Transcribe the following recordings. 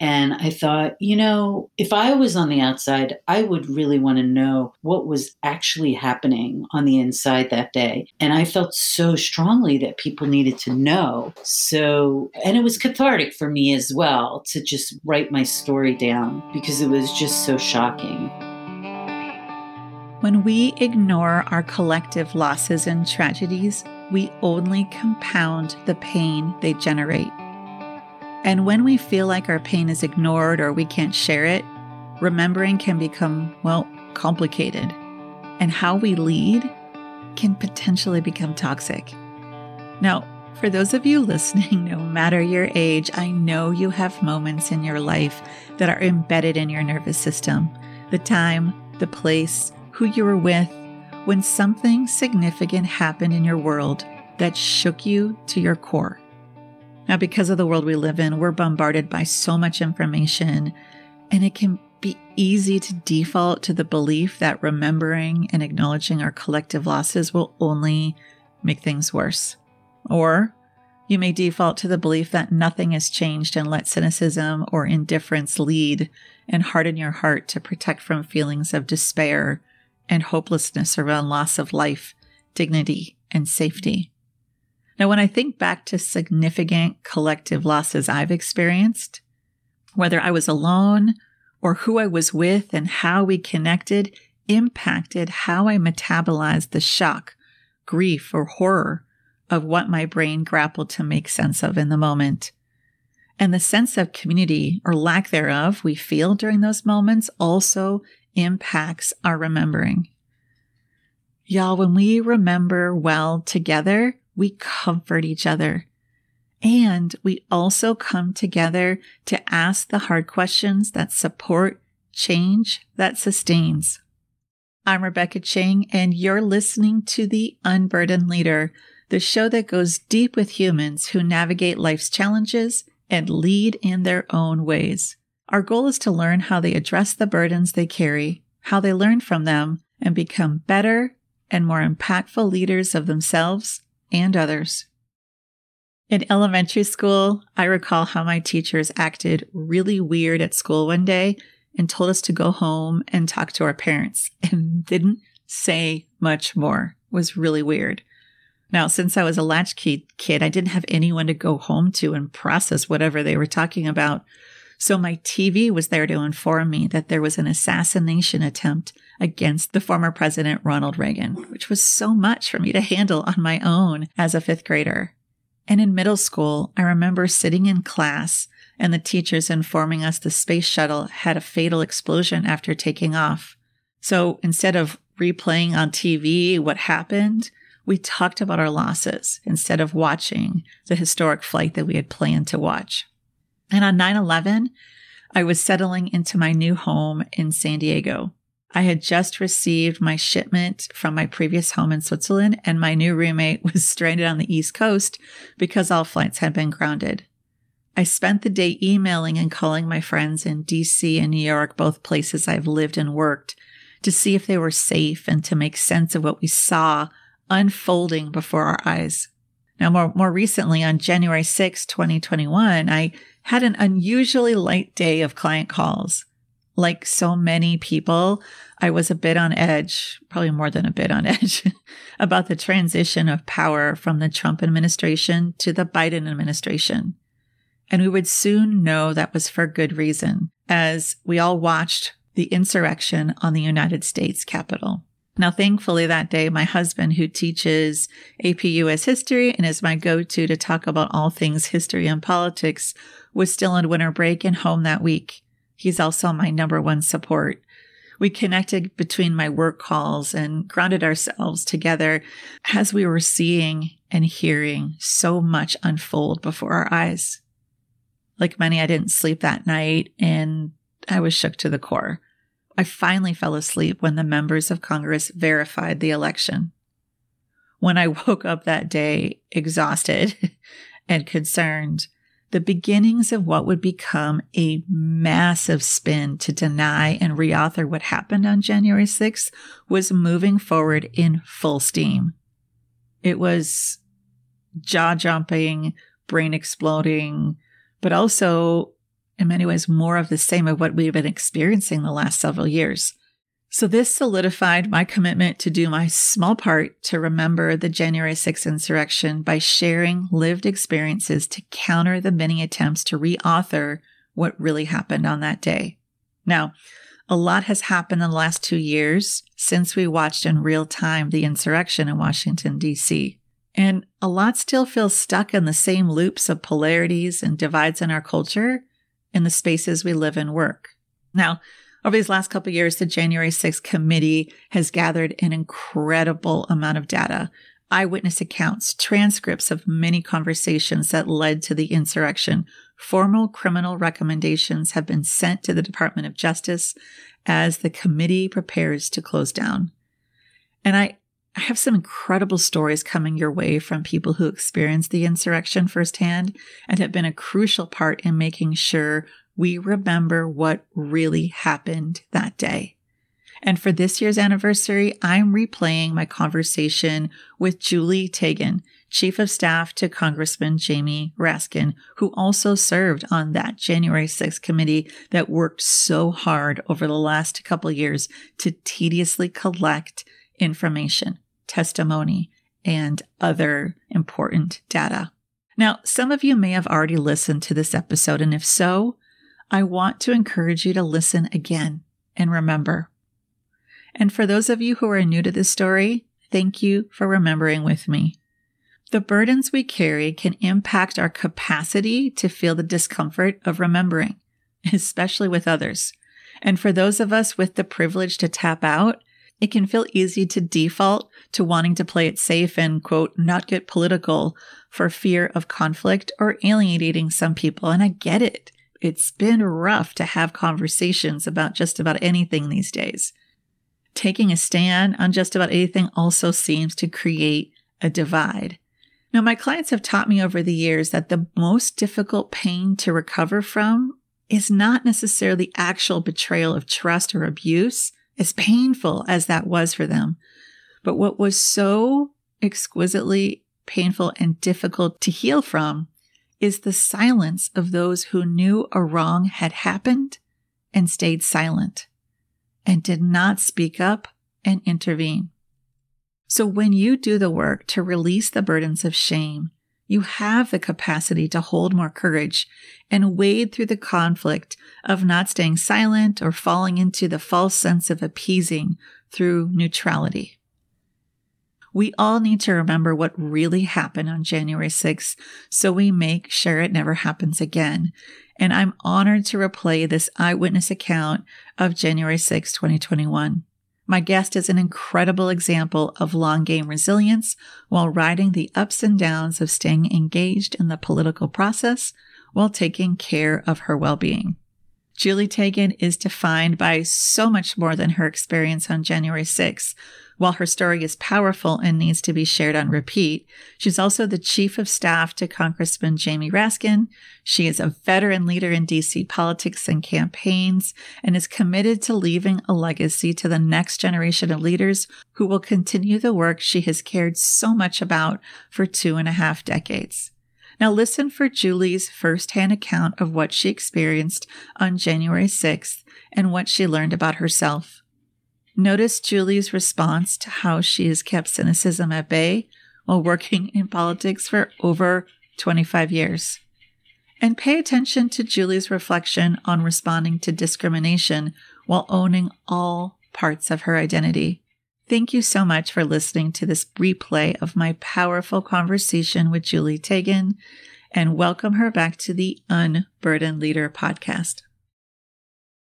And I thought, you know, if I was on the outside, I would really want to know what was actually happening on the inside that day. And I felt so strongly that people needed to know. So, and it was cathartic for me as well to just write my story down because it was just so shocking. When we ignore our collective losses and tragedies, we only compound the pain they generate. And when we feel like our pain is ignored or we can't share it, remembering can become, well, complicated. And how we lead can potentially become toxic. Now, for those of you listening, no matter your age, I know you have moments in your life that are embedded in your nervous system. The time, the place, who you were with, when something significant happened in your world that shook you to your core. Now, because of the world we live in, we're bombarded by so much information, and it can be easy to default to the belief that remembering and acknowledging our collective losses will only make things worse. Or you may default to the belief that nothing has changed and let cynicism or indifference lead and harden your heart to protect from feelings of despair and hopelessness around loss of life, dignity, and safety. Now, when I think back to significant collective losses I've experienced, whether I was alone or who I was with and how we connected impacted how I metabolized the shock, grief, or horror of what my brain grappled to make sense of in the moment. And the sense of community or lack thereof we feel during those moments also impacts our remembering. Y'all, when we remember well together, we comfort each other. And we also come together to ask the hard questions that support change that sustains. I'm Rebecca Ching, and you're listening to The Unburdened Leader, the show that goes deep with humans who navigate life's challenges and lead in their own ways. Our goal is to learn how they address the burdens they carry, how they learn from them, and become better and more impactful leaders of themselves and others. In elementary school, I recall how my teachers acted really weird at school one day and told us to go home and talk to our parents and didn't say much more. It was really weird. Now, since I was a latchkey kid, I didn't have anyone to go home to and process whatever they were talking about. So my TV was there to inform me that there was an assassination attempt against the former president Ronald Reagan, which was so much for me to handle on my own as a fifth grader. And in middle school, I remember sitting in class and the teachers informing us the space shuttle had a fatal explosion after taking off. So instead of replaying on TV what happened, we talked about our losses instead of watching the historic flight that we had planned to watch. And on 9 11, I was settling into my new home in San Diego. I had just received my shipment from my previous home in Switzerland, and my new roommate was stranded on the East Coast because all flights had been grounded. I spent the day emailing and calling my friends in DC and New York, both places I've lived and worked, to see if they were safe and to make sense of what we saw unfolding before our eyes. Now, more, more recently, on January 6, 2021, I had an unusually light day of client calls. Like so many people, I was a bit on edge, probably more than a bit on edge, about the transition of power from the Trump administration to the Biden administration. And we would soon know that was for good reason, as we all watched the insurrection on the United States Capitol. Now, thankfully, that day, my husband, who teaches AP US history and is my go to to talk about all things history and politics, was still on winter break and home that week. He's also my number one support. We connected between my work calls and grounded ourselves together as we were seeing and hearing so much unfold before our eyes. Like many, I didn't sleep that night and I was shook to the core. I finally fell asleep when the members of Congress verified the election. When I woke up that day, exhausted and concerned, the beginnings of what would become a massive spin to deny and reauthor what happened on January 6th was moving forward in full steam. It was jaw jumping, brain exploding, but also in many ways, more of the same of what we've been experiencing the last several years. So, this solidified my commitment to do my small part to remember the January 6th insurrection by sharing lived experiences to counter the many attempts to reauthor what really happened on that day. Now, a lot has happened in the last two years since we watched in real time the insurrection in Washington, D.C. And a lot still feels stuck in the same loops of polarities and divides in our culture in the spaces we live and work. Now, over these last couple years, the January 6th committee has gathered an incredible amount of data, eyewitness accounts, transcripts of many conversations that led to the insurrection. Formal criminal recommendations have been sent to the Department of Justice as the committee prepares to close down. And I, I have some incredible stories coming your way from people who experienced the insurrection firsthand and have been a crucial part in making sure we remember what really happened that day. And for this year's anniversary, I'm replaying my conversation with Julie Tagen, Chief of Staff to Congressman Jamie Raskin, who also served on that January 6th committee that worked so hard over the last couple years to tediously collect information, testimony, and other important data. Now, some of you may have already listened to this episode, and if so, I want to encourage you to listen again and remember. And for those of you who are new to this story, thank you for remembering with me. The burdens we carry can impact our capacity to feel the discomfort of remembering, especially with others. And for those of us with the privilege to tap out, it can feel easy to default to wanting to play it safe and, quote, not get political for fear of conflict or alienating some people. And I get it it's been rough to have conversations about just about anything these days. Taking a stand on just about anything also seems to create a divide. Now, my clients have taught me over the years that the most difficult pain to recover from is not necessarily actual betrayal of trust or abuse, as painful as that was for them. But what was so exquisitely painful and difficult to heal from is the silence of those who knew a wrong had happened and stayed silent and did not speak up and intervene. So when you do the work to release the burdens of shame, you have the capacity to hold more courage and wade through the conflict of not staying silent or falling into the false sense of appeasing through neutrality. We all need to remember what really happened on January 6th so we make sure it never happens again. And I'm honored to replay this eyewitness account of January 6, 2021. My guest is an incredible example of long game resilience while riding the ups and downs of staying engaged in the political process while taking care of her well being. Julie Tagen is defined by so much more than her experience on January 6th. While her story is powerful and needs to be shared on repeat, she's also the chief of staff to Congressman Jamie Raskin. She is a veteran leader in DC politics and campaigns and is committed to leaving a legacy to the next generation of leaders who will continue the work she has cared so much about for two and a half decades. Now listen for Julie's firsthand account of what she experienced on January 6th and what she learned about herself. Notice Julie's response to how she has kept cynicism at bay while working in politics for over 25 years. And pay attention to Julie's reflection on responding to discrimination while owning all parts of her identity. Thank you so much for listening to this replay of my powerful conversation with Julie Tagen and welcome her back to the Unburdened Leader podcast.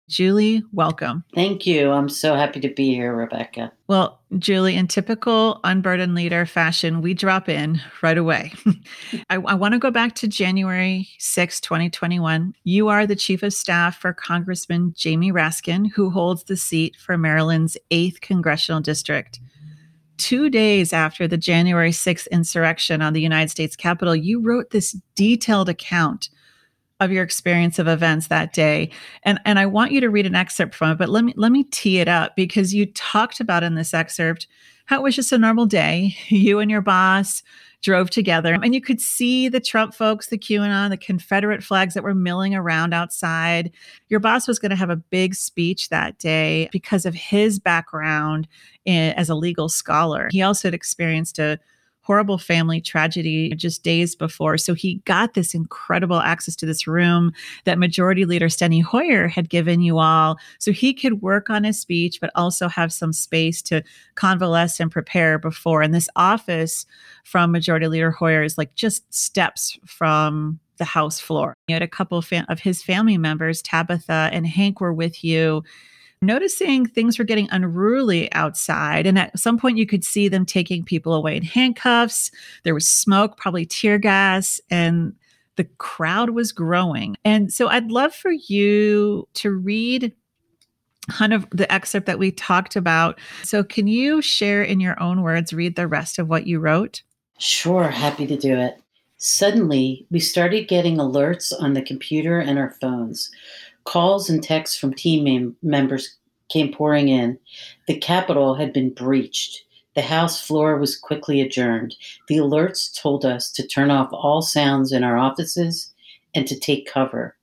Julie, welcome. Thank you. I'm so happy to be here, Rebecca. Well, Julie, in typical unburdened leader fashion, we drop in right away. I, I want to go back to January 6, 2021. You are the chief of staff for Congressman Jamie Raskin, who holds the seat for Maryland's 8th congressional district. Two days after the January 6th insurrection on the United States Capitol, you wrote this detailed account of your experience of events that day. And and I want you to read an excerpt from it, but let me let me tee it up because you talked about in this excerpt how it was just a normal day. You and your boss drove together. And you could see the Trump folks, the QAnon, the Confederate flags that were milling around outside. Your boss was going to have a big speech that day because of his background in, as a legal scholar. He also had experienced a horrible family tragedy just days before. So he got this incredible access to this room that Majority Leader Steny Hoyer had given you all. So he could work on his speech, but also have some space to convalesce and prepare before. And this office from Majority Leader Hoyer is like just steps from the house floor. You had a couple of, his family members, Tabitha and Hank, were with you noticing things were getting unruly outside. And at some point, you could see them taking people away in handcuffs. There was smoke, probably tear gas, and the crowd was growing. And so I'd love for you to read kind of the excerpt that we talked about. So, can you share in your own words, read the rest of what you wrote? Sure, happy to do it. Suddenly, we started getting alerts on the computer and our phones. Calls and texts from team mem- members came pouring in. The Capitol had been breached. The House floor was quickly adjourned. The alerts told us to turn off all sounds in our offices and to take cover.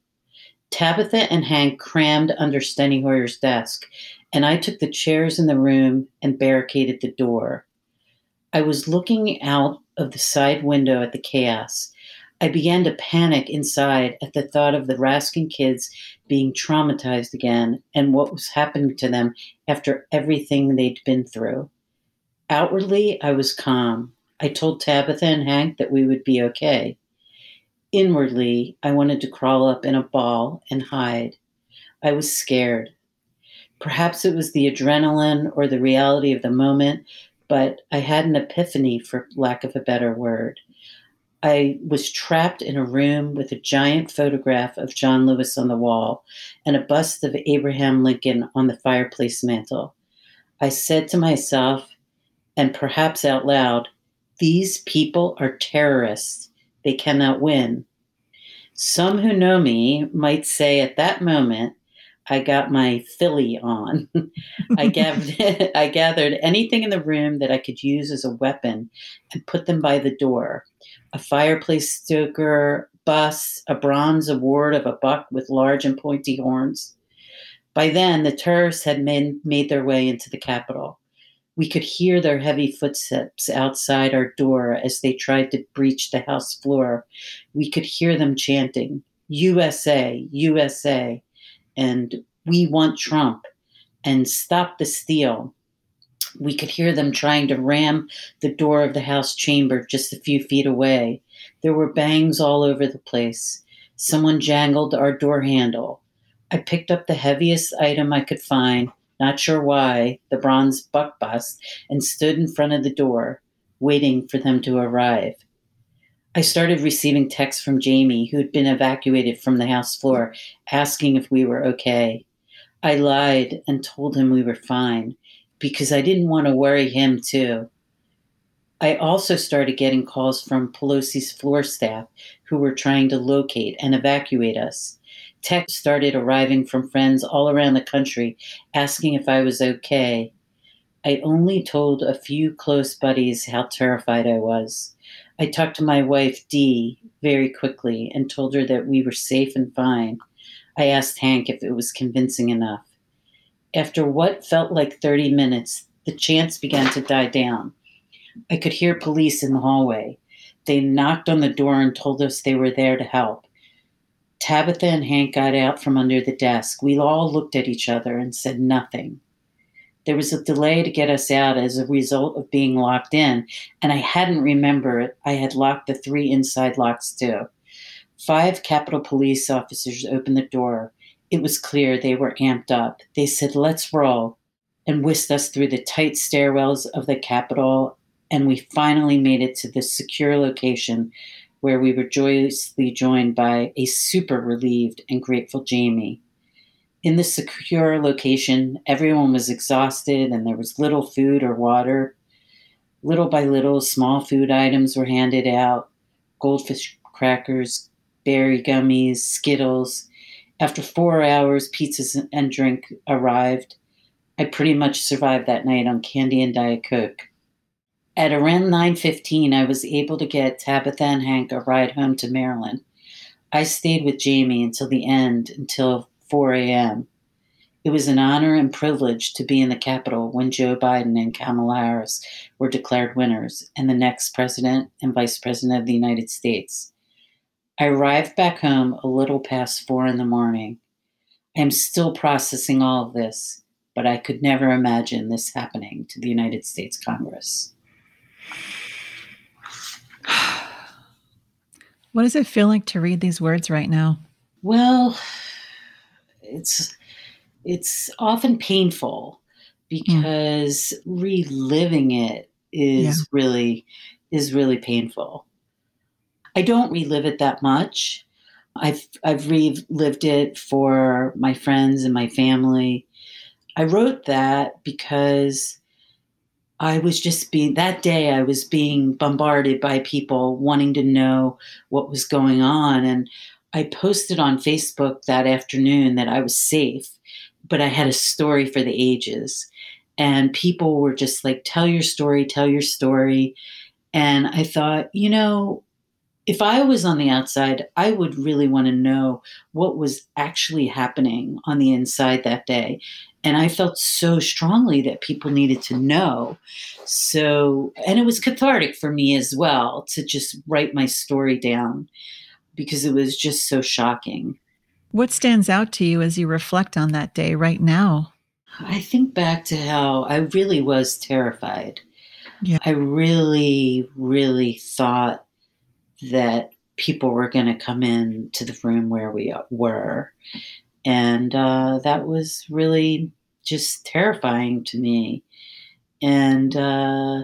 Tabitha and Hank crammed under Steny Hoyer's desk, and I took the chairs in the room and barricaded the door. I was looking out of the side window at the chaos. I began to panic inside at the thought of the Raskin kids being traumatized again and what was happening to them after everything they'd been through. Outwardly, I was calm. I told Tabitha and Hank that we would be okay. Inwardly, I wanted to crawl up in a ball and hide. I was scared. Perhaps it was the adrenaline or the reality of the moment, but I had an epiphany, for lack of a better word. I was trapped in a room with a giant photograph of John Lewis on the wall and a bust of Abraham Lincoln on the fireplace mantel. I said to myself, and perhaps out loud, these people are terrorists. They cannot win. Some who know me might say at that moment, I got my Philly on. I gathered I gathered anything in the room that I could use as a weapon and put them by the door a fireplace stoker, bus, a bronze award of a buck with large and pointy horns. By then, the terrorists had made, made their way into the Capitol. We could hear their heavy footsteps outside our door as they tried to breach the House floor. We could hear them chanting, USA, USA, and We want Trump, and Stop the Steal. We could hear them trying to ram the door of the house chamber just a few feet away. There were bangs all over the place. Someone jangled our door handle. I picked up the heaviest item I could find, not sure why, the bronze buck bust, and stood in front of the door, waiting for them to arrive. I started receiving texts from Jamie, who had been evacuated from the house floor, asking if we were okay. I lied and told him we were fine because I didn't want to worry him too. I also started getting calls from Pelosi's floor staff who were trying to locate and evacuate us. Texts started arriving from friends all around the country asking if I was okay. I only told a few close buddies how terrified I was. I talked to my wife, Dee, very quickly and told her that we were safe and fine. I asked Hank if it was convincing enough. After what felt like 30 minutes, the chants began to die down. I could hear police in the hallway. They knocked on the door and told us they were there to help. Tabitha and Hank got out from under the desk. We all looked at each other and said nothing. There was a delay to get us out as a result of being locked in, and I hadn't remembered I had locked the three inside locks too. Five Capitol police officers opened the door. It was clear they were amped up. They said, Let's roll, and whisked us through the tight stairwells of the Capitol. And we finally made it to the secure location where we were joyously joined by a super relieved and grateful Jamie. In the secure location, everyone was exhausted and there was little food or water. Little by little, small food items were handed out goldfish crackers, berry gummies, Skittles, after four hours, pizzas and drink arrived. I pretty much survived that night on candy and Diet Coke. At around 9:15, I was able to get Tabitha and Hank a ride home to Maryland. I stayed with Jamie until the end, until 4 a.m. It was an honor and privilege to be in the Capitol when Joe Biden and Kamala Harris were declared winners and the next president and vice president of the United States. I arrived back home a little past four in the morning. I am still processing all of this, but I could never imagine this happening to the United States Congress. What does it feel like to read these words right now? Well, it's it's often painful because mm. reliving it is yeah. really is really painful. I don't relive it that much. I've I've relived it for my friends and my family. I wrote that because I was just being that day I was being bombarded by people wanting to know what was going on and I posted on Facebook that afternoon that I was safe but I had a story for the ages. And people were just like, tell your story, tell your story. And I thought, you know, if I was on the outside, I would really want to know what was actually happening on the inside that day. And I felt so strongly that people needed to know. So, and it was cathartic for me as well to just write my story down because it was just so shocking. What stands out to you as you reflect on that day right now? I think back to how I really was terrified. Yeah. I really, really thought that people were going to come in to the room where we were. And uh, that was really just terrifying to me. And uh,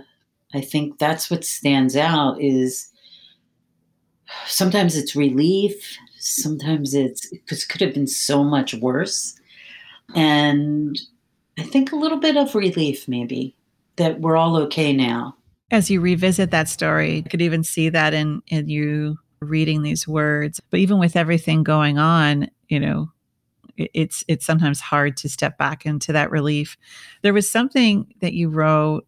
I think that's what stands out is sometimes it's relief sometimes it's because it could have been so much worse. And I think a little bit of relief, maybe, that we're all okay now. As you revisit that story, you could even see that in, in you reading these words. But even with everything going on, you know, it's it's sometimes hard to step back into that relief. There was something that you wrote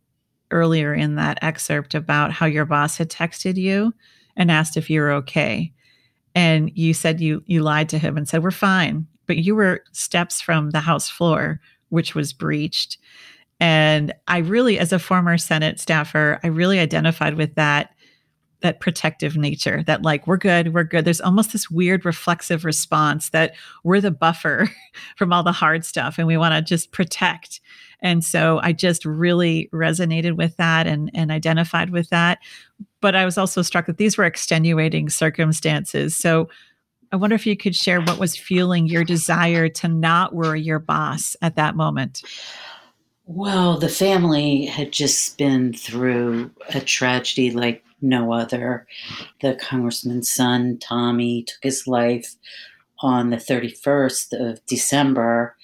earlier in that excerpt about how your boss had texted you and asked if you were okay and you said you you lied to him and said we're fine but you were steps from the house floor which was breached and i really as a former senate staffer i really identified with that that protective nature that like we're good we're good there's almost this weird reflexive response that we're the buffer from all the hard stuff and we want to just protect and so i just really resonated with that and and identified with that but I was also struck that these were extenuating circumstances. So I wonder if you could share what was fueling your desire to not worry your boss at that moment. Well, the family had just been through a tragedy like no other. The congressman's son, Tommy, took his life on the 31st of December.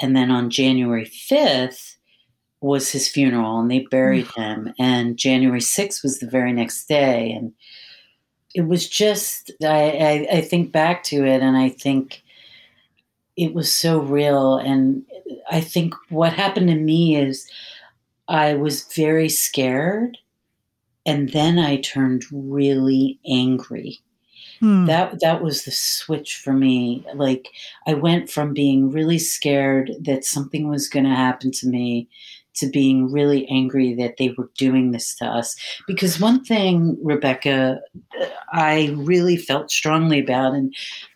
And then on January 5th, was his funeral and they buried him and january 6th was the very next day and it was just I, I, I think back to it and i think it was so real and i think what happened to me is i was very scared and then i turned really angry hmm. that that was the switch for me like i went from being really scared that something was going to happen to me to being really angry that they were doing this to us. Because one thing, Rebecca, I really felt strongly about, and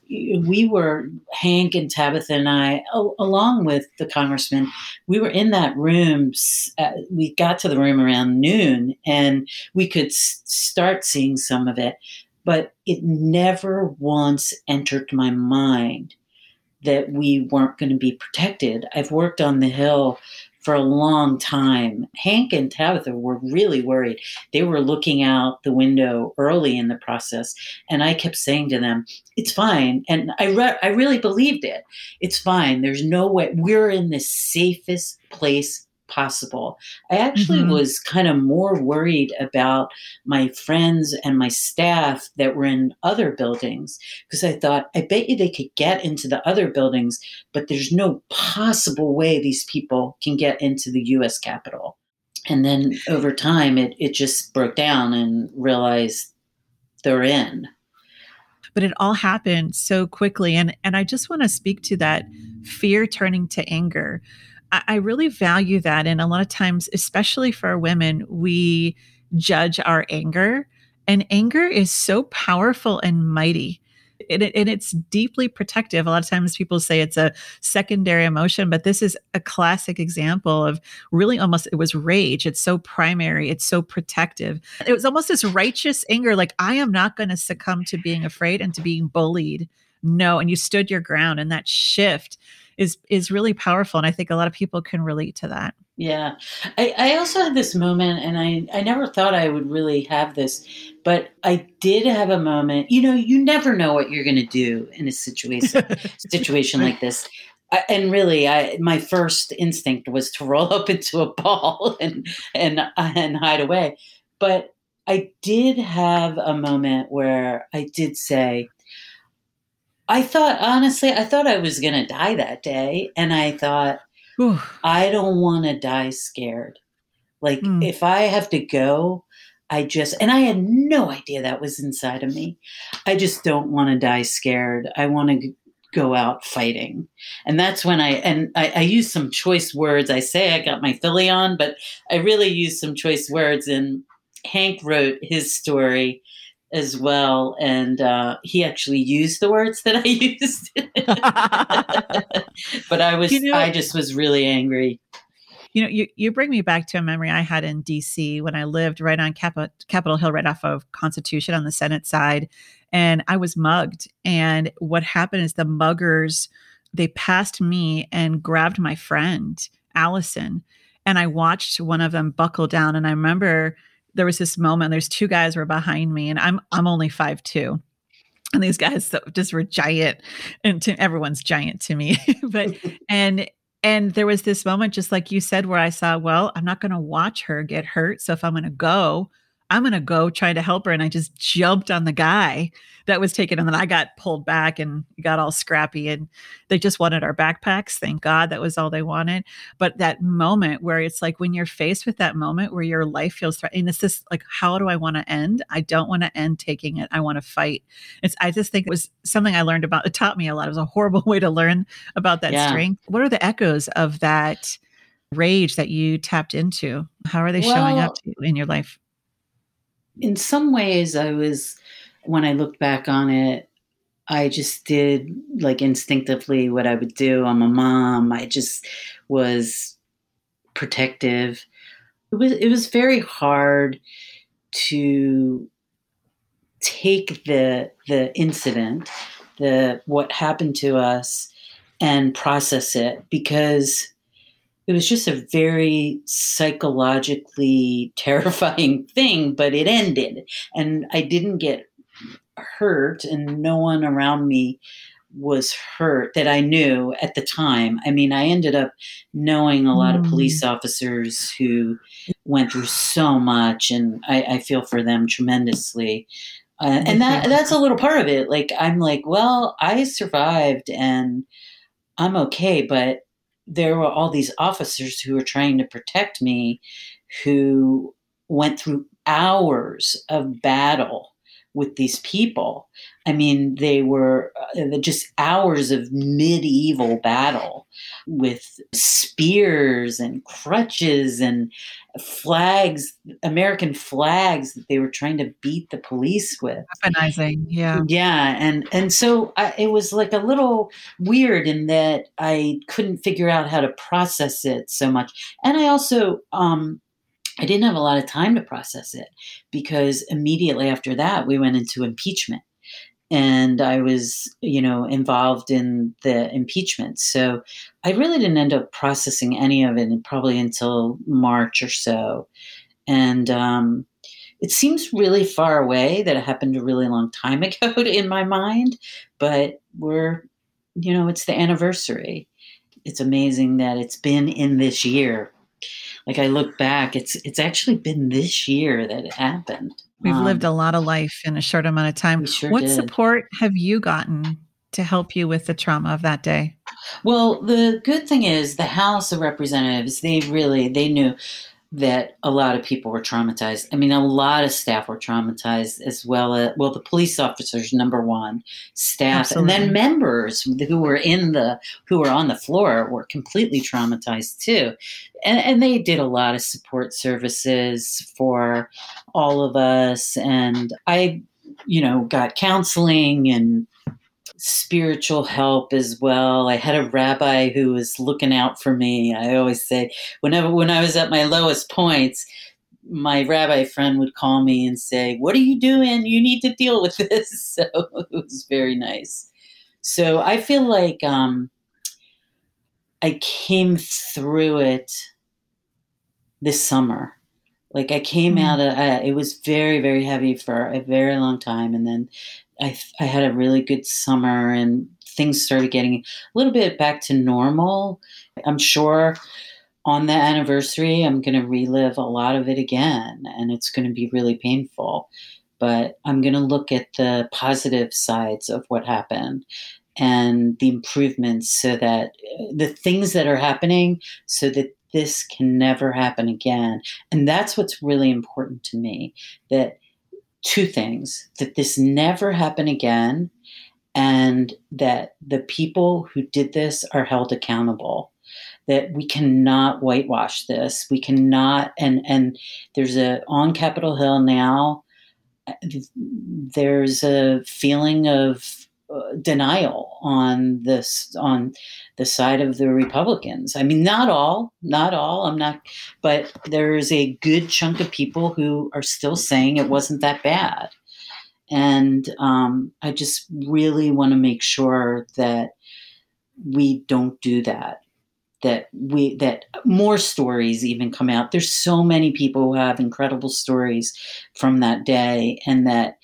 we were Hank and Tabitha and I, along with the congressman, we were in that room. Uh, we got to the room around noon, and we could start seeing some of it, but it never once entered my mind that we weren't going to be protected. I've worked on the Hill for a long time. Hank and Tabitha were really worried. They were looking out the window early in the process, and I kept saying to them, "It's fine." And I re- I really believed it. It's fine. There's no way we're in the safest place possible. I actually mm-hmm. was kind of more worried about my friends and my staff that were in other buildings because I thought, I bet you they could get into the other buildings, but there's no possible way these people can get into the US Capitol. and then over time it, it just broke down and realized they're in but it all happened so quickly and and i just want to speak to that fear turning to anger I, I really value that and a lot of times especially for women we judge our anger and anger is so powerful and mighty and, it, and it's deeply protective. A lot of times people say it's a secondary emotion, but this is a classic example of really almost it was rage. It's so primary, it's so protective. It was almost this righteous anger, like, I am not going to succumb to being afraid and to being bullied. No. And you stood your ground, and that shift is is really powerful. And I think a lot of people can relate to that. Yeah. I, I also had this moment, and I, I never thought I would really have this, but I did have a moment. You know, you never know what you're going to do in a situation situation like this. I, and really, I my first instinct was to roll up into a ball and and and hide away. But I did have a moment where I did say, I thought honestly, I thought I was going to die that day, and I thought I don't want to die scared. Like mm. if I have to go, I just and I had no idea that was inside of me. I just don't want to die scared. I want to go out fighting. And that's when I and I, I use some choice words. I say I got my Philly on, but I really use some choice words. And Hank wrote his story as well, and uh, he actually used the words that I used. but I was, you know, I just was really angry. You know, you, you bring me back to a memory I had in DC when I lived right on Cap- Capitol Hill, right off of Constitution on the Senate side. And I was mugged. And what happened is the muggers, they passed me and grabbed my friend, Allison. And I watched one of them buckle down. And I remember there was this moment there's two guys were behind me and i'm i'm only five two. And these guys just were giant and to everyone's giant to me. But and and there was this moment just like you said where i saw well i'm not going to watch her get hurt so if i'm going to go I'm going to go try to help her. And I just jumped on the guy that was taken. And then I got pulled back and got all scrappy. And they just wanted our backpacks. Thank God that was all they wanted. But that moment where it's like when you're faced with that moment where your life feels threatened, it's just like, how do I want to end? I don't want to end taking it. I want to fight. It's, I just think it was something I learned about. It taught me a lot. It was a horrible way to learn about that yeah. strength. What are the echoes of that? rage that you tapped into how are they well, showing up in your life in some ways, I was, when I looked back on it, I just did like instinctively what I would do. I'm a mom. I just was protective. It was it was very hard to take the the incident, the what happened to us and process it because it was just a very psychologically terrifying thing, but it ended. And I didn't get hurt, and no one around me was hurt that I knew at the time. I mean, I ended up knowing a lot mm. of police officers who went through so much, and I, I feel for them tremendously. Uh, and that that's a little part of it. Like I'm like, well, I survived and I'm okay, but there were all these officers who were trying to protect me who went through hours of battle with these people. I mean, they were uh, just hours of medieval battle with spears and crutches and flags, American flags that they were trying to beat the police with. Weaponizing, yeah, yeah, and and so I, it was like a little weird in that I couldn't figure out how to process it so much, and I also um, I didn't have a lot of time to process it because immediately after that we went into impeachment and I was, you know, involved in the impeachment. So I really didn't end up processing any of it probably until March or so. And um, it seems really far away that it happened a really long time ago in my mind, but we're, you know, it's the anniversary. It's amazing that it's been in this year like I look back, it's it's actually been this year that it happened. We've um, lived a lot of life in a short amount of time. Sure what did. support have you gotten to help you with the trauma of that day? Well, the good thing is the House of Representatives, they really they knew that a lot of people were traumatized. I mean, a lot of staff were traumatized as well. As, well, the police officers, number one, staff, Absolutely. and then members who were in the who were on the floor were completely traumatized too. And, and they did a lot of support services for all of us. And I, you know, got counseling and spiritual help as well. I had a rabbi who was looking out for me. I always say, whenever when I was at my lowest points, my rabbi friend would call me and say, "What are you doing? You need to deal with this." So it was very nice. So I feel like um, I came through it this summer. Like I came mm-hmm. out of uh, it was very very heavy for a very long time, and then I, I had a really good summer and things started getting a little bit back to normal. I'm sure on the anniversary, I'm going to relive a lot of it again, and it's going to be really painful. But I'm going to look at the positive sides of what happened and the improvements so that uh, the things that are happening so that this can never happen again. And that's what's really important to me that two things that this never happen again and that the people who did this are held accountable. That we cannot whitewash this. We cannot and and there's a on capitol hill now uh, there's a feeling of denial on this on the side of the Republicans. I mean, not all, not all. I'm not, but there is a good chunk of people who are still saying it wasn't that bad, and um, I just really want to make sure that we don't do that. That we that more stories even come out. There's so many people who have incredible stories from that day, and that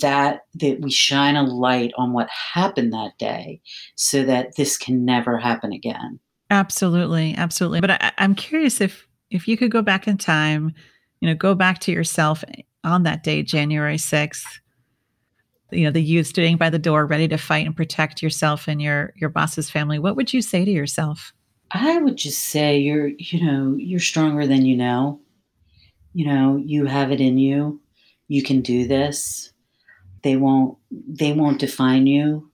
that that we shine a light on what happened that day so that this can never happen again. Absolutely absolutely. But I, i'm curious if if you could go back in time you know go back to yourself on that day january 6th you know the youth standing by the door ready to fight and protect yourself and your your boss's family. What would you say to yourself? I would just say you're you know you're stronger than you know. You know you have it in you. You can do this they won't they won't define you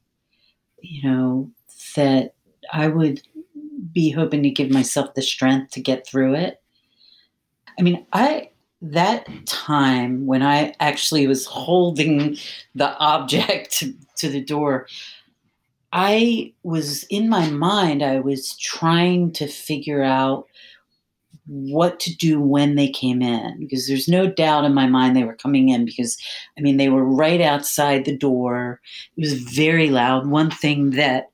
you know that i would be hoping to give myself the strength to get through it. I mean i that time when i actually was holding the object to the door i was in my mind i was trying to figure out what to do when they came in because there's no doubt in my mind they were coming in because I mean they were right outside the door. It was very loud. One thing that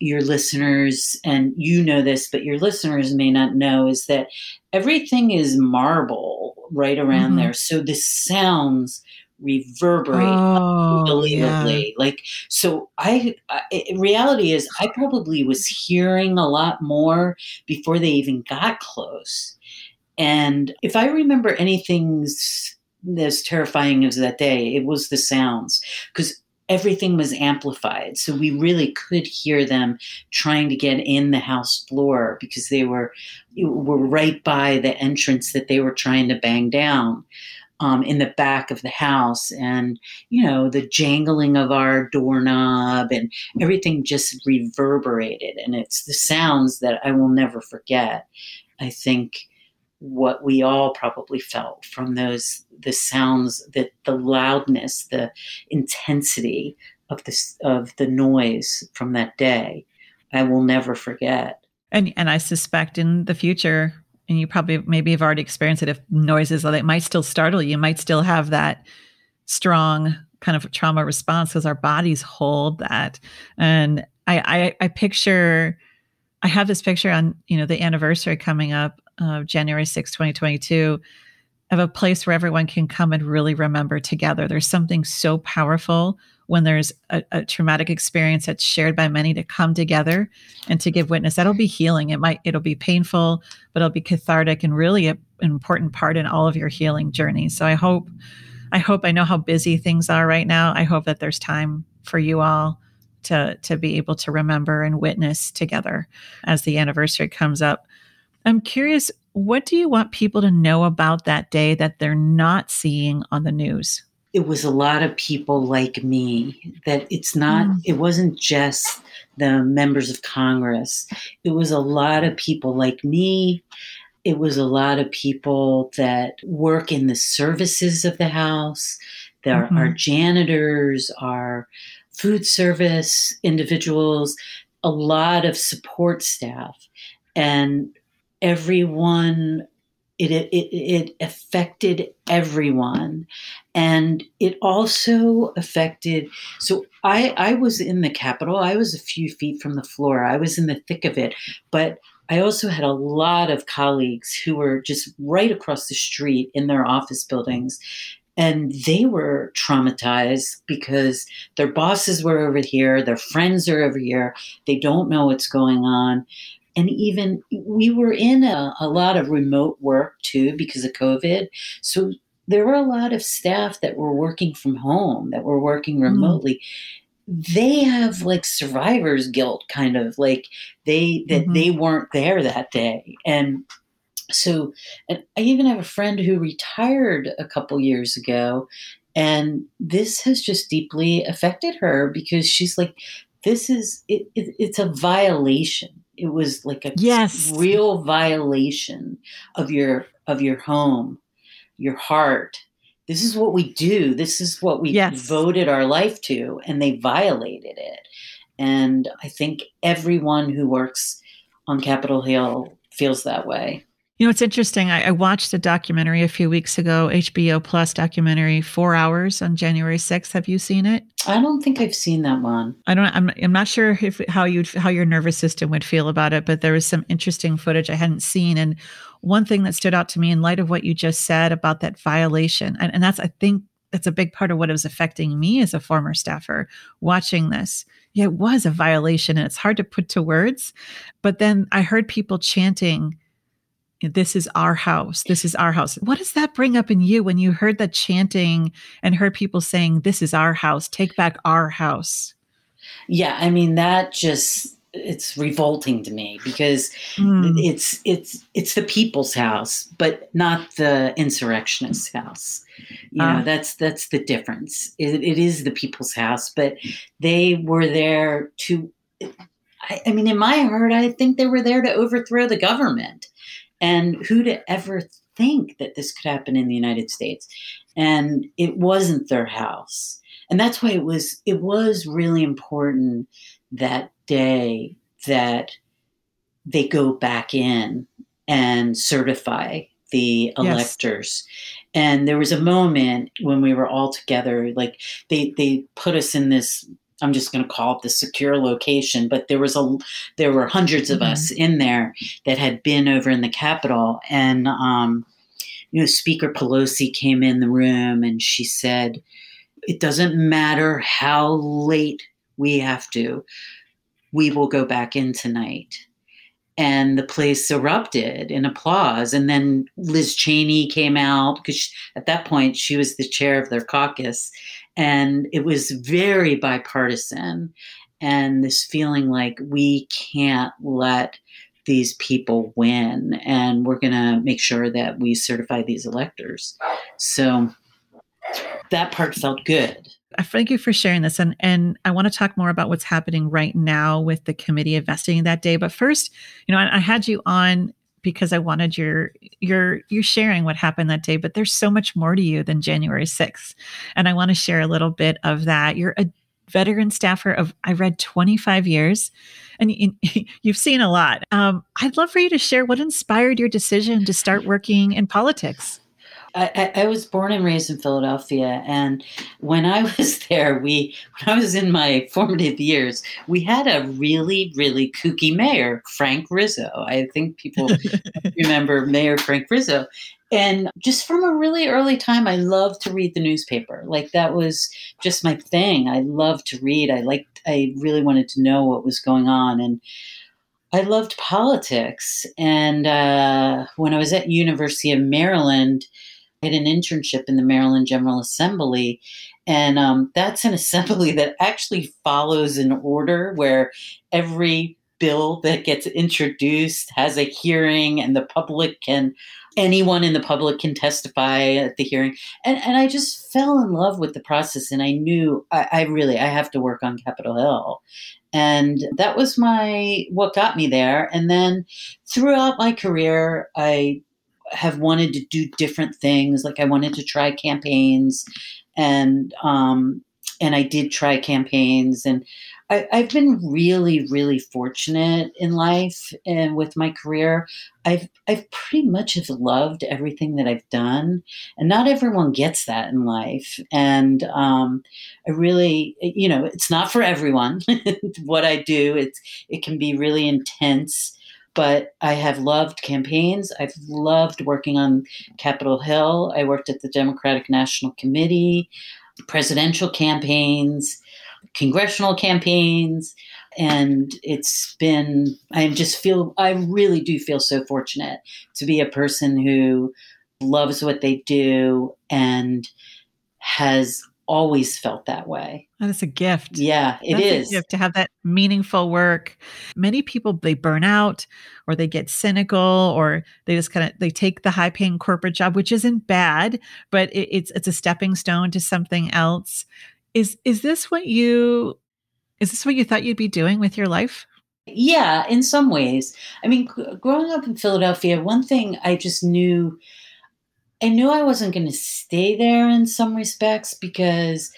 your listeners and you know this but your listeners may not know is that everything is marble right around mm-hmm. there so the sounds reverberate oh, unbelievably. Yeah. Like, so I, I, reality is, I probably was hearing a lot more before they even got close. And if I remember anything as terrifying as that day, it was the sounds because everything was amplified. So we really could hear them trying to get in the house floor because they were were right by the entrance that they were trying to bang down um, in the back of the house and you know the jangling of our doorknob and everything just reverberated. And it's the sounds that i will never forget i think what we all probably felt from those the sounds that the loudness the intensity of this of the noise from that day. I will never forget. And and i suspect in the future and you probably maybe have already experienced it if noises that might still startle you might still have that strong kind of trauma response because our bodies hold that. And I, I i picture i have this picture on you know the anniversary coming up of january 6 2022 of a place where everyone can come and really remember together. There's something so powerful when there's a, a, traumatic experience that's shared by many to come together and to give witness. That'll be healing. It might it'll be painful but it'll be cathartic and really a, an important part in all of your healing journey. So i hope i hope i know how busy things are right now. I hope that there's time for you all to to be able to remember and witness together as the anniversary comes up. I'm curious What do you want people to know about that day that they're not seeing on the news? It was a lot of people like me, that it's not, mm. it wasn't just the members of Congress. It was a lot of people like me. It was a lot of people that work in the services of the House. There mm-hmm. are janitors, our food service individuals, a lot of support staff. And everyone it, it, it affected everyone. And it also affected so I, I was in the capitol. I was a few feet from the floor. I was in the thick of it. But i also had a lot of colleagues who were just right across the street in their office buildings. And they were traumatized because their bosses were over here. Their friends are over here. They don't know what's going on and even we were in a, a lot of remote work too because of COVID. So there were a lot of staff that were working from home, that were working mm-hmm. remotely. Mm. They have like survivor's guilt, kind of like they that mm-hmm. they weren't there that day, and so and I even have a friend who retired a couple years ago, and this has just deeply affected her because she's like, this is it, it, it's a violation it was like a yes. real violation of your of your home your heart this is what we do this is what we yes. devoted our life to and they violated it and i think everyone who works on capitol hill feels that way you know, it's interesting. I, I, watched a documentary a few weeks ago, HBO Plus documentary, Four Hours on January 6th. Have you seen it? I don't think I've seen that one. I don't. I'm. I'm not sure if how you how your nervous system would feel about it, but there was some interesting footage I hadn't seen, and one thing that stood out to me in light of what you just said about that violation, and, and that's I think that's a big part of what was affecting me as a former staffer watching this. Yeah, it was a violation, and it's hard to put to words. But then I heard people chanting this is our house. This is our house. What does that bring up in you when you heard that chanting and heard people saying, This is our house, take back our house? Yeah, I mean, that just it's revolting to me because mm. it's it's it's the people's house but not the insurrectionist's house you know uh. that's that's the difference it, it is the people's house but they were there to I, I mean in my heart i think they were there to overthrow the government and who to ever think that this could happen in the United States? And it wasn't their house. And that's why it was it was really important that day that they go back in and certify the electors. Yes. And there was a moment when we were all together, like they they put us in this I'm just going to call it the secure location, but there was a there were hundreds of mm-hmm. us in there that had been over in the Capitol, and um, you know, Speaker Pelosi came in the room and she said, "It doesn't matter how late we have to, we will go back in tonight." And the place erupted in applause. And then Liz Cheney came out because at that point she was the chair of their caucus and it was very bipartisan. And this feeling like we can't let these people win, and we're going to make sure that we certify these electors. So that part felt good. Uh, thank you for sharing this. And, and I want to talk more about what's happening right now with the committee investing that day. But first, you know, I, I had you on because I wanted your your your sharing what happened that day. But there's so much more to you than January 6th. And I want to share a little bit of that. You're a veteran staffer of I read 25 years, and you, have seen a lot. Um, I'd love for you to share what inspired your decision to start working in politics. I, I, was born and raised in Philadelphia, and when I was there, we when I was in my formative years, we had a really really kooky mayor, Frank Rizzo. I think people remember Mayor Frank Rizzo, and just from a really early time, I loved to read the newspaper. Like that was just my thing. I loved to read. I liked. I really wanted to know what was going on, and I loved politics. And uh, when I was at University of Maryland had an internship in the Maryland General Assembly. And um, that's an assembly that actually follows an order where every bill that gets introduced has a hearing and the public can anyone in the public can testify at the hearing and and i just fell in love with the process and i knew i, I really i have to work on capitol hill and that was my what got me there and then throughout my career i have wanted to do different things like i wanted to try campaigns and um and i did try campaigns and I, have been really, really fortunate in life and with my career. I've I've pretty much have loved everything that I've done, and not everyone gets that in life. And um, I really, you know, it's not for everyone. what I do, it's it can be really intense. But I have loved campaigns. I've loved working on Capitol Hill. I worked at the Democratic National Committee, presidential campaigns congressional campaigns. And it's been, I just feel, I really do feel so fortunate to be a person who loves what they do and has always felt that way. That is a gift. Yeah, it That's is. to have that meaningful work. Many people they burn out or they get cynical or they just kind of they take the high paying corporate job, which isn't bad, but it, it's it's a stepping stone to something else. Is is this what you is this what you thought you'd be doing with your life? Yeah, in some ways. I mean, growing up in Philadelphia, one thing I just knew I knew I wasn't going to stay there in some respects because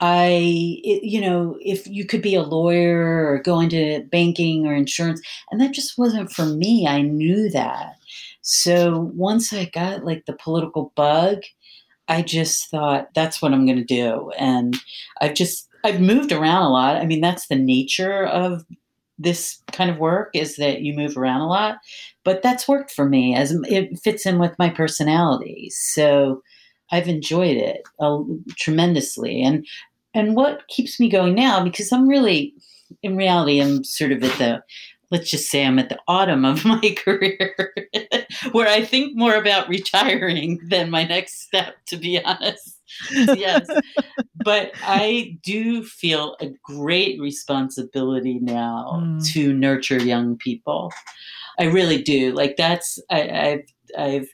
I, it, you know, if you could be a lawyer or go into banking or insurance, and that just wasn't for me. I knew that. So once I got like the political bug, I just thought that's what I'm going to do. And I've just, I've moved around a lot. I mean, that's the nature of this kind of work is that you move around a lot, but that's worked for me as it fits in with my personality. So I've enjoyed it uh, tremendously. And, and what keeps me going now, because I'm really, in reality, I'm sort of at the let's just say I'm at the autumn of my career where I think more about retiring than my next step, to be honest. yes. but I do feel a great responsibility now mm. to nurture young people. I really do. Like that's I, I've I've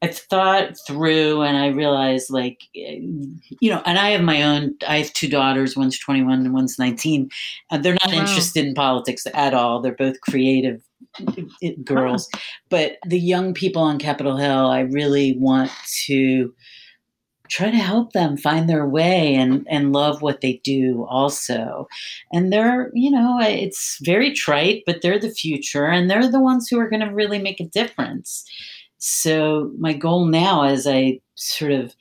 I've thought through and I realized like you know and I have my own I have two daughters one's 21 and one's 19 and they're not wow. interested in politics at all they're both creative girls but the young people on Capitol Hill I really want to try to help them find their way and and love what they do also. And they're you know it's very trite but they're the future and they're the ones who are going to really make a difference. So my goal now as I sort of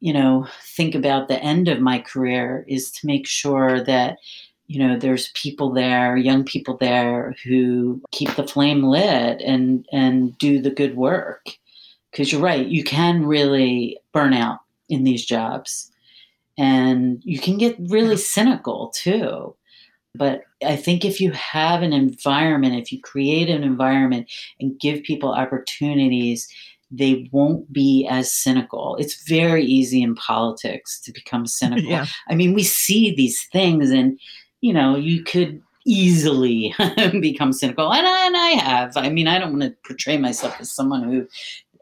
you know think about the end of my career is to make sure that you know there's people there young people there who keep the flame lit and and do the good work because you're right you can really burn out in these jobs and you can get really cynical too but I think if you have an environment, if you create an environment and give people opportunities, they won't be as cynical. It's very easy in politics to become cynical. Yeah. I mean, we see these things, and you know, you could easily become cynical, and I, and I have. I mean, I don't want to portray myself as someone who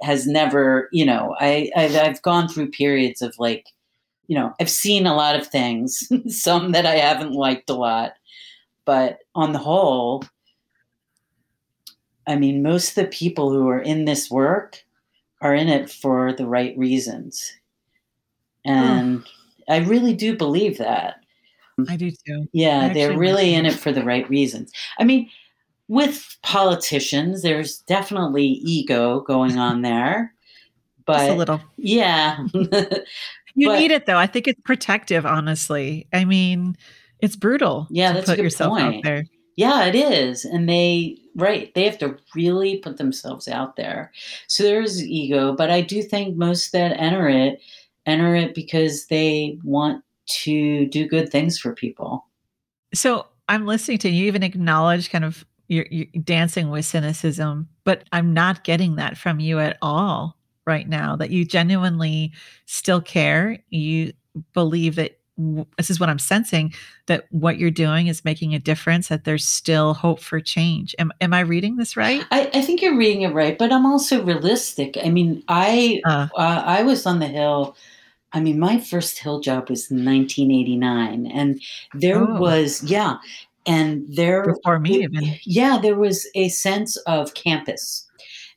has never, you know, I I've, I've gone through periods of like you know, I've seen a lot of things, some that I haven't liked a lot. But on the whole, I mean, most of the people who are in this work are in it for the right reasons. And I really do believe that. I do too. Yeah, they're really in it for the right reasons. I mean, with politicians, there's definitely ego going on there. But Just a little. Yeah. you but, need it though. I think it's protective, honestly. I mean, it's brutal. Yeah, that's put a yourself point. out there. Yeah, it is. And they right, they have to really put themselves out there. So there's ego, but I do think most that enter it enter it because they want to do good things for people. So I'm listening to you even acknowledge kind of you're, you're dancing with cynicism, but I'm not getting that from you at all right now. That you genuinely still care. You believe that this is what I'm sensing that what you're doing is making a difference, that there's still hope for change. Am, am I reading this right? I, I think you're reading it right, but I'm also realistic. I mean, I uh, uh, I was on the Hill. I mean, my first Hill job was 1989, and there oh. was yeah, and there before me even yeah, there was a sense of campus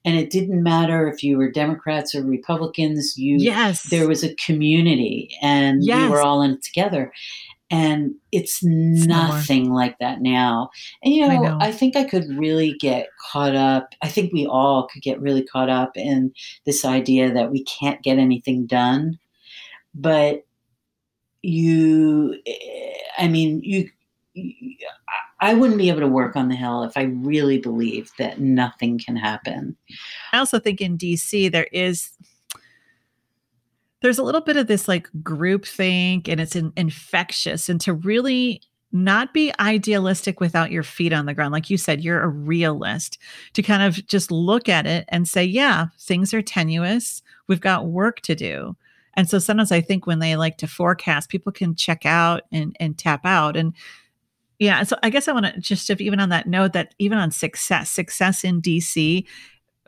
and it didn't matter if you were Democrats or Republicans. You yes, there was a community, and yes. we were all in it together. And it's, it's nothing more. like that now. And you know, I know, I think I could really get caught up. I think we all could get really caught up in this idea that we can't get anything done. But you, eh, I mean, you I wouldn't be able to work on the Hill if I really believed that nothing can happen. I also think in DC there is there's a little bit of this like group think and it's in, infectious and to really not be idealistic without your feet on the ground. Like you said you're a realist. To kind of just look at it and say yeah things are tenuous. We've got work to do. And so sometimes i think when they like to forecast people can check out and and tap out. And yeah. So I guess I want to just even on that note that even on success, success in DC,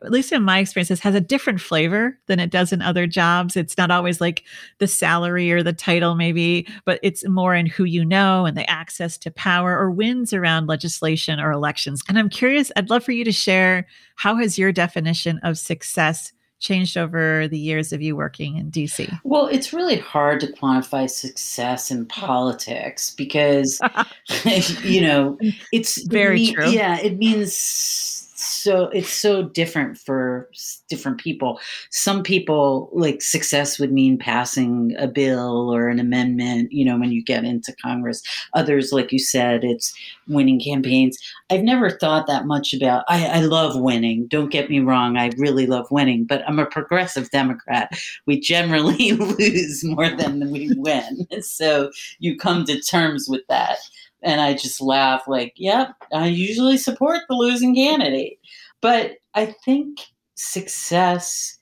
at least in my experiences, has a different flavor than it does in other jobs. It's not always like the salary or the title, maybe, but it's more in who you know and the access to power or wins around legislation or elections. And I'm curious, I'd love for you to share how has your definition of success changed over the years of you working in DC? Well, it's really hard to quantify success in politics because, you know, it's very it, true. Yeah, it means so it's so different for different people. Some people like success would mean passing a bill or an amendment, you know, when you get into Congress. Others, like you said, it's winning campaigns. I've never thought that much about I, I love winning. Don't get me wrong, I really love winning, but I'm a progressive Democrat. We generally lose more than we win. So you come to terms with that and I just laugh like, yep, I usually support the losing candidate. But I think success,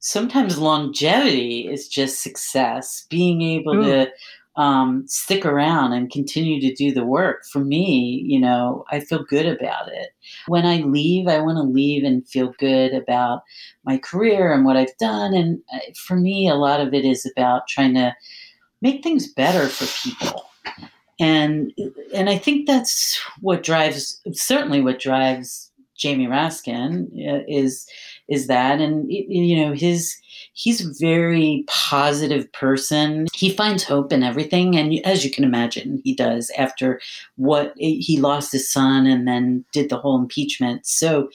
sometimes longevity is just success. Being able Ooh. to um, stick around and continue to do the work. For me, you know, I feel good about it. When I leave, I want to leave and feel good about my career and what I've done. And uh, for me, a lot of it is about trying to make things better for people and and I think that's what drives certainly what drives Jamie Raskin uh, is is that. And you know his he's a very positive person. He finds hope in everything. And as you can imagine he does after what he lost his son and then did the whole impeachment. So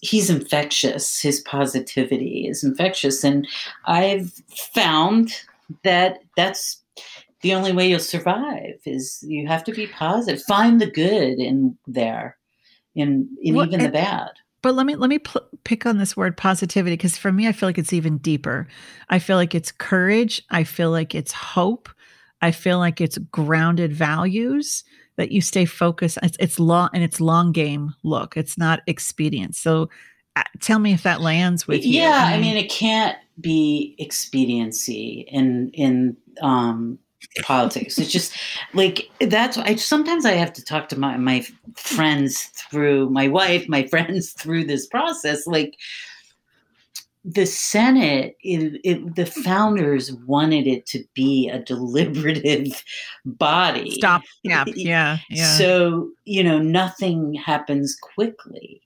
he's infectious. His positivity is infectious. And i've found that that's the only way you'll survive is you have to be positive. Find the good in there, in in well, even the bad. But let me let me pl- pick on this word positivity because for me, I feel like it's even deeper. I feel like it's courage. I feel like it's hope. I feel like it's grounded values that you stay focused. It's, it's long and it's long game look. It's not expedient. So uh, tell me if that lands with you. Yeah, I mean, it can't be expediency in in um, politics. It's just like that's I sometimes I have to talk to my my friends through my wife, my friends through this process. Like the Senate, it, it, the founders wanted it to be a deliberative body. Stop. Yeah. Yeah. Yeah. So you know nothing happens quickly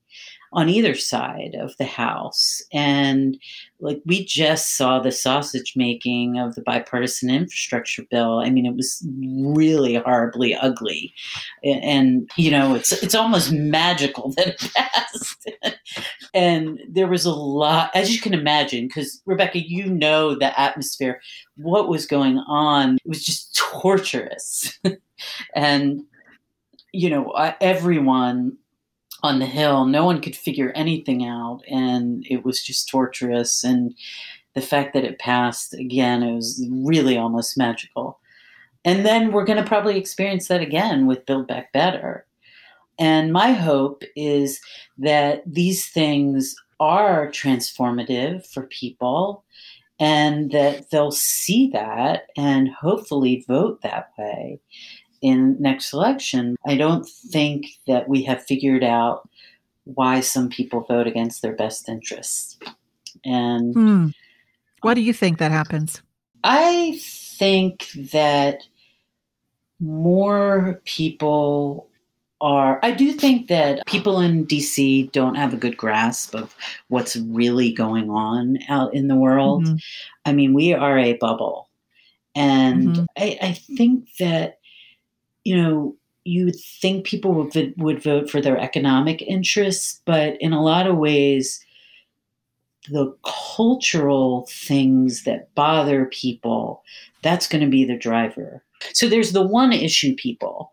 on either side of the house. And like we just saw the sausage making of the bipartisan infrastructure bill. I mean, it was really horribly ugly. And, you know, it's it's almost magical that it passed. and there was a lot, as you can imagine, because Rebecca, you know the atmosphere, what was going on. It was just torturous. and you know, everyone on the hill. No one could figure anything out, and it was just torturous. And the fact that it passed again, it was really almost magical. And then we're going to probably experience that again with Build Back Better. And my hope is that these things are transformative for people and that they'll see that and hopefully vote that way in next election. I don't think that we have figured out why some people vote against their best interests. And hmm. why do you think that happens? I think that more people are I do think that people in DC don't have a good grasp of what's really going on out in the world. Mm-hmm. I mean, we are a bubble. And mm-hmm. I, I think that, you know, you would think people would, would vote for their economic interests, but in a lot of ways, the cultural things that bother people, that's going to be the driver. So there's the one issue people.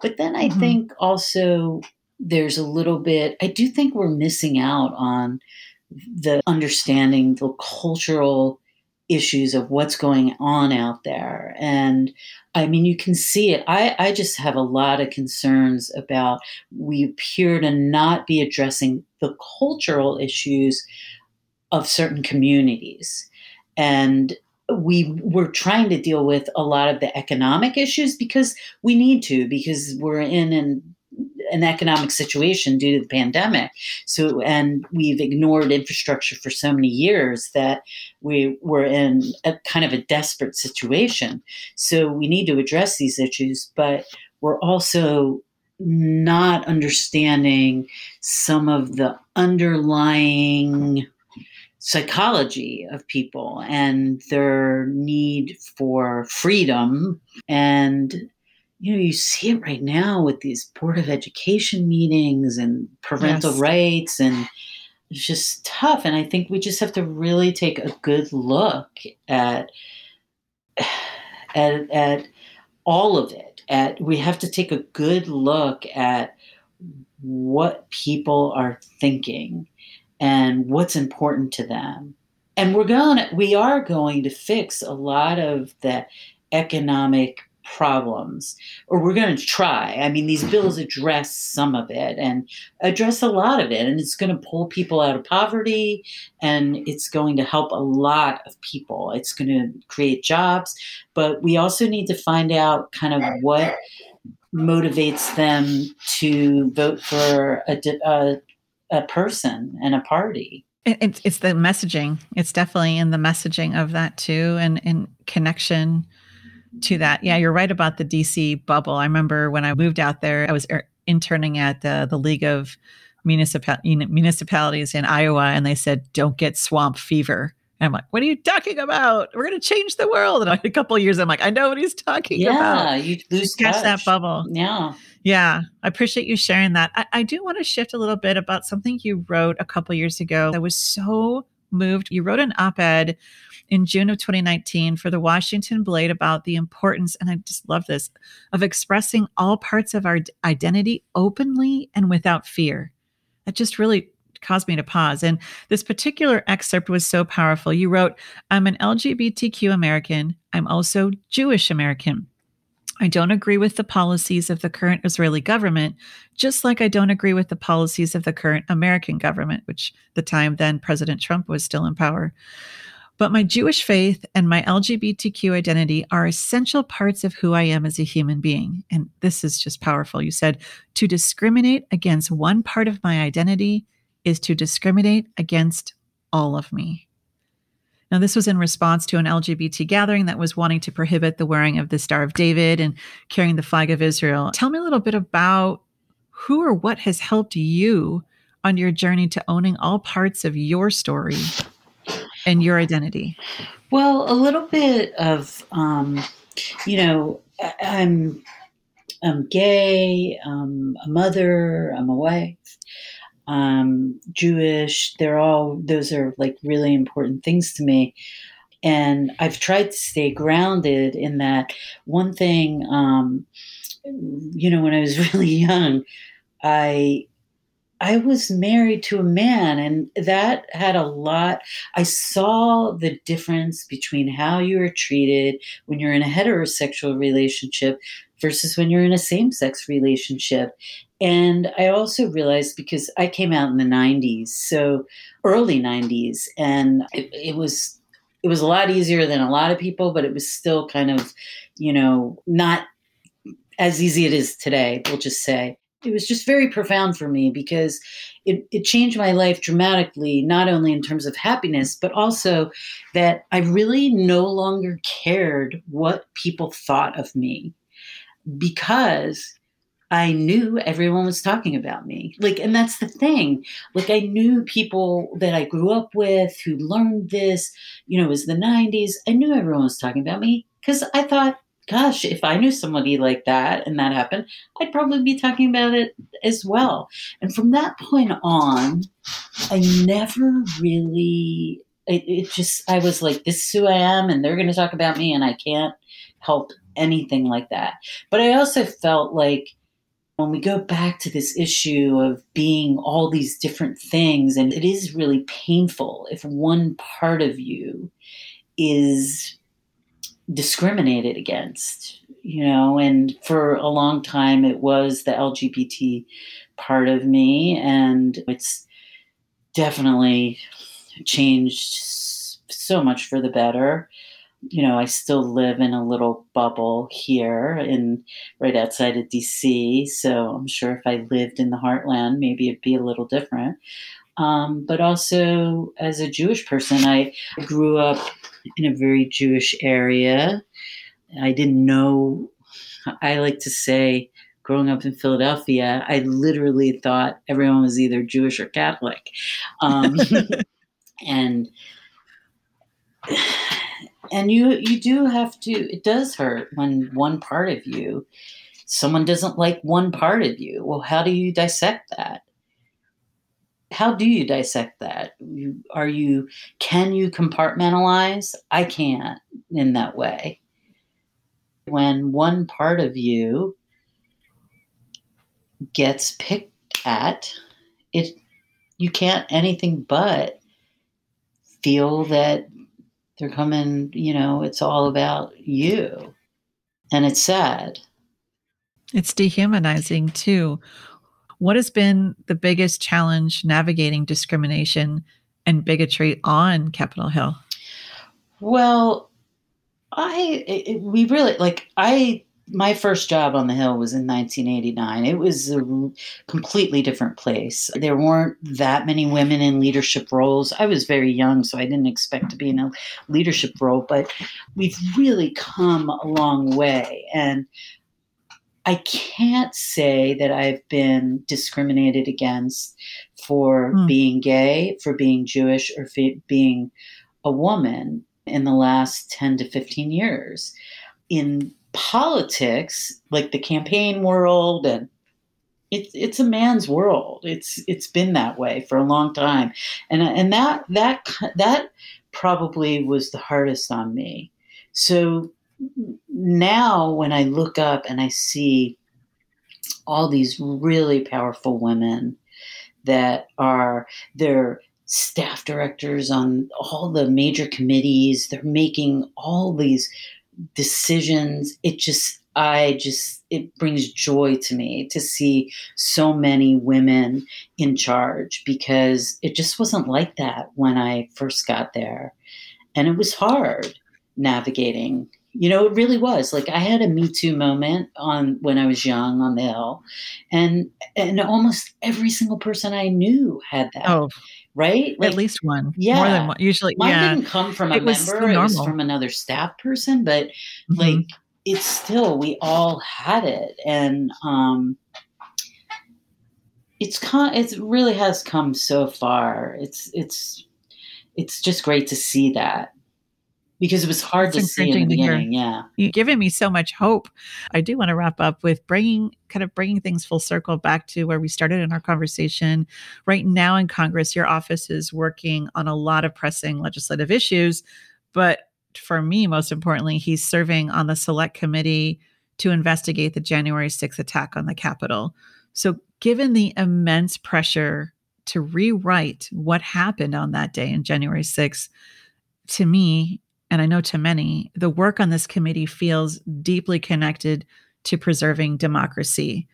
But then I mm-hmm. think also there's a little bit, I do think we're missing out on the understanding the cultural issues of what's going on out there. And I mean, you can see it. I, I just have a lot of concerns about we appear to not be addressing the cultural issues of certain communities. And we we're trying to deal with a lot of the economic issues because we need to because we're in an an economic situation due to the pandemic. So, and we've ignored infrastructure for so many years that we were in a kind of a desperate situation. So, we need to address these issues, but we're also not understanding some of the underlying psychology of people and their need for freedom and you know you see it right now with these board of education meetings and parental yes. rights and it's just tough and i think we just have to really take a good look at at at all of it at we have to take a good look at what people are thinking and what's important to them. And we're going we are going to fix a lot of the economic problems or we're going to try i mean these bills address some of it and address a lot of it and it's going to pull people out of poverty and it's going to help a lot of people it's going to create jobs but we also need to find out kind of what motivates them to vote for a, a, a person and a party. It's it's the messaging. It's definitely in the messaging of that too, and in connection to that. Yeah, you're right about the DC bubble. I remember when I moved out there, I was er, interning at the, the League of Municipal- Municipalities in Iowa, and they said, "Don't get swamp fever." And I'm like, what are you talking about? We're going to change the world. And a couple years, I'm like, I know what he's talking yeah, about. Yeah, you lose catch touch. that bubble. Yeah. Yeah, I appreciate you sharing that. I, I do want to shift a little bit about something you wrote a couple years ago I was so moved. You wrote an op ed in June of 2019 for the Washington Blade about the importance, and I just love this, of expressing all parts of our identity openly and without fear. That just really caused me to pause. And this particular excerpt was so powerful. You wrote, I'm an LGBTQ American. I'm also Jewish American. I don't agree with the policies of the current Israeli government, just like I don't agree with the policies of the current American government, which the time then President Trump was still in power. But my Jewish faith and my LGBTQ identity are essential parts of who I am as a human being. And this is just powerful. You said, to discriminate against one part of my identity is to discriminate against all of me. Now, this was in response to an LGBT gathering that was wanting to prohibit the wearing of the Star of David and carrying the flag of Israel. Tell me a little bit about who or what has helped you on your journey to owning all parts of your story and your identity. Well, a little bit of, um, you know, I'm I'm gay, I'm a mother, I'm a wife um, Jewish. They're all, those are like really important things to me. And I've tried to stay grounded in that. One thing, um, you know, when I was really young, I I was married to a man, and that had a lot. I saw the difference between how you are treated when you're in a heterosexual relationship versus when you're in a same sex relationship. And I also realized because I came out in the 90s, so early 90s, and it, it was it was a lot easier than a lot of people, but it was still kind of, you know, not as easy as it is today, we'll just say. It was just very profound for me because it, it changed my life dramatically, not only in terms of happiness, but also that I really no longer cared what people thought of me because I knew everyone was talking about me. Like, and that's the thing. Like, I knew people that I grew up with who learned this, you know, it was the 90s. I knew everyone was talking about me because I thought, gosh, if I knew somebody like that and that happened, I'd probably be talking about it as well. And from that point on, I never really, it, it just, I was like, this is who I am, and they're going to talk about me, and I can't help anything like that. But I also felt like, when we go back to this issue of being all these different things, and it is really painful if one part of you is discriminated against, you know, and for a long time it was the LGBT part of me, and it's definitely changed so much for the better you know, I still live in a little bubble here in right outside of DC. So I'm sure if I lived in the heartland, maybe it'd be a little different. Um, but also as a Jewish person, I grew up in a very Jewish area. I didn't know, I like to say, growing up in Philadelphia, I literally thought everyone was either Jewish or Catholic. Um, and and you you do have to it does hurt when one part of you someone doesn't like one part of you well how do you dissect that how do you dissect that are you can you compartmentalize i can't in that way when one part of you gets picked at it you can't anything but feel that they're coming, you know, it's all about you. And it's sad. It's dehumanizing too. What has been the biggest challenge navigating discrimination and bigotry on Capitol Hill? Well, I it, we really like I my first job on the Hill was in 1989. It was a completely different place. There weren't that many women in leadership roles. I was very young, so I didn't expect to be in a leadership role, but we've really come a long way. And I can't say that I've been discriminated against for mm. being gay, for being Jewish, or for being a woman in the last 10 to 15 years. In politics, like the campaign world and it's it's a man's world. It's it's been that way for a long time, and and that that that probably was the hardest on me. So now when I look up and I see all these really powerful women that are they're staff directors on all the major committees, they're making all these decisions it just i just it brings joy to me to see so many women in charge because it just wasn't like that when i first got there. And it was hard navigating you know it really was like i had a me too moment on when i was young on the hill and and almost every single person i knew had that oh right? Like, At least one. Yeah. More than one. Usually, Mine yeah. didn't come from a it member. It was from another staff person, but mm-hmm. like it's still, we all had it. And, um, it's con- it really has come so far. It's, it's, it's just great to see that because it was hard to see in the beginning. Yeah. You've given me so much hope. I do want to wrap up with bringing kind of bringing things full circle back to where we started in our conversation. Right now in Congress, your office is working on a lot of pressing legislative issues, but for me, most importantly, he's serving on the select committee to investigate the January 6th attack on the Capitol. So, given the immense pressure to rewrite what happened on that day in January 6th, to me, and I know to many, the work on this committee feels deeply connected to preserving democracy.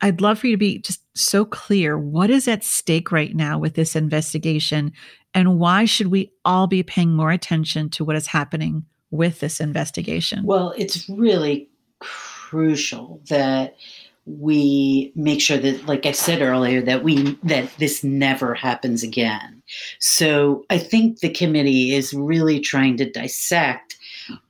I'd love for you to be just so clear. What is at stake right now with this investigation? And why should we all be paying more attention to what is happening with this investigation? Well, it's really crucial that we make sure that like i said earlier that we that this never happens again. So i think the committee is really trying to dissect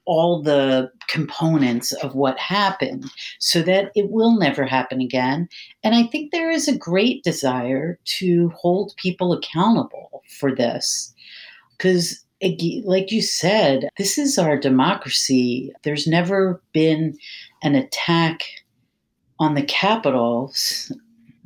all the components of what happened so that it will never happen again. And i think there is a great desire to hold people accountable for this. Because like you said this is our democracy. There's never been an attack on the Capitol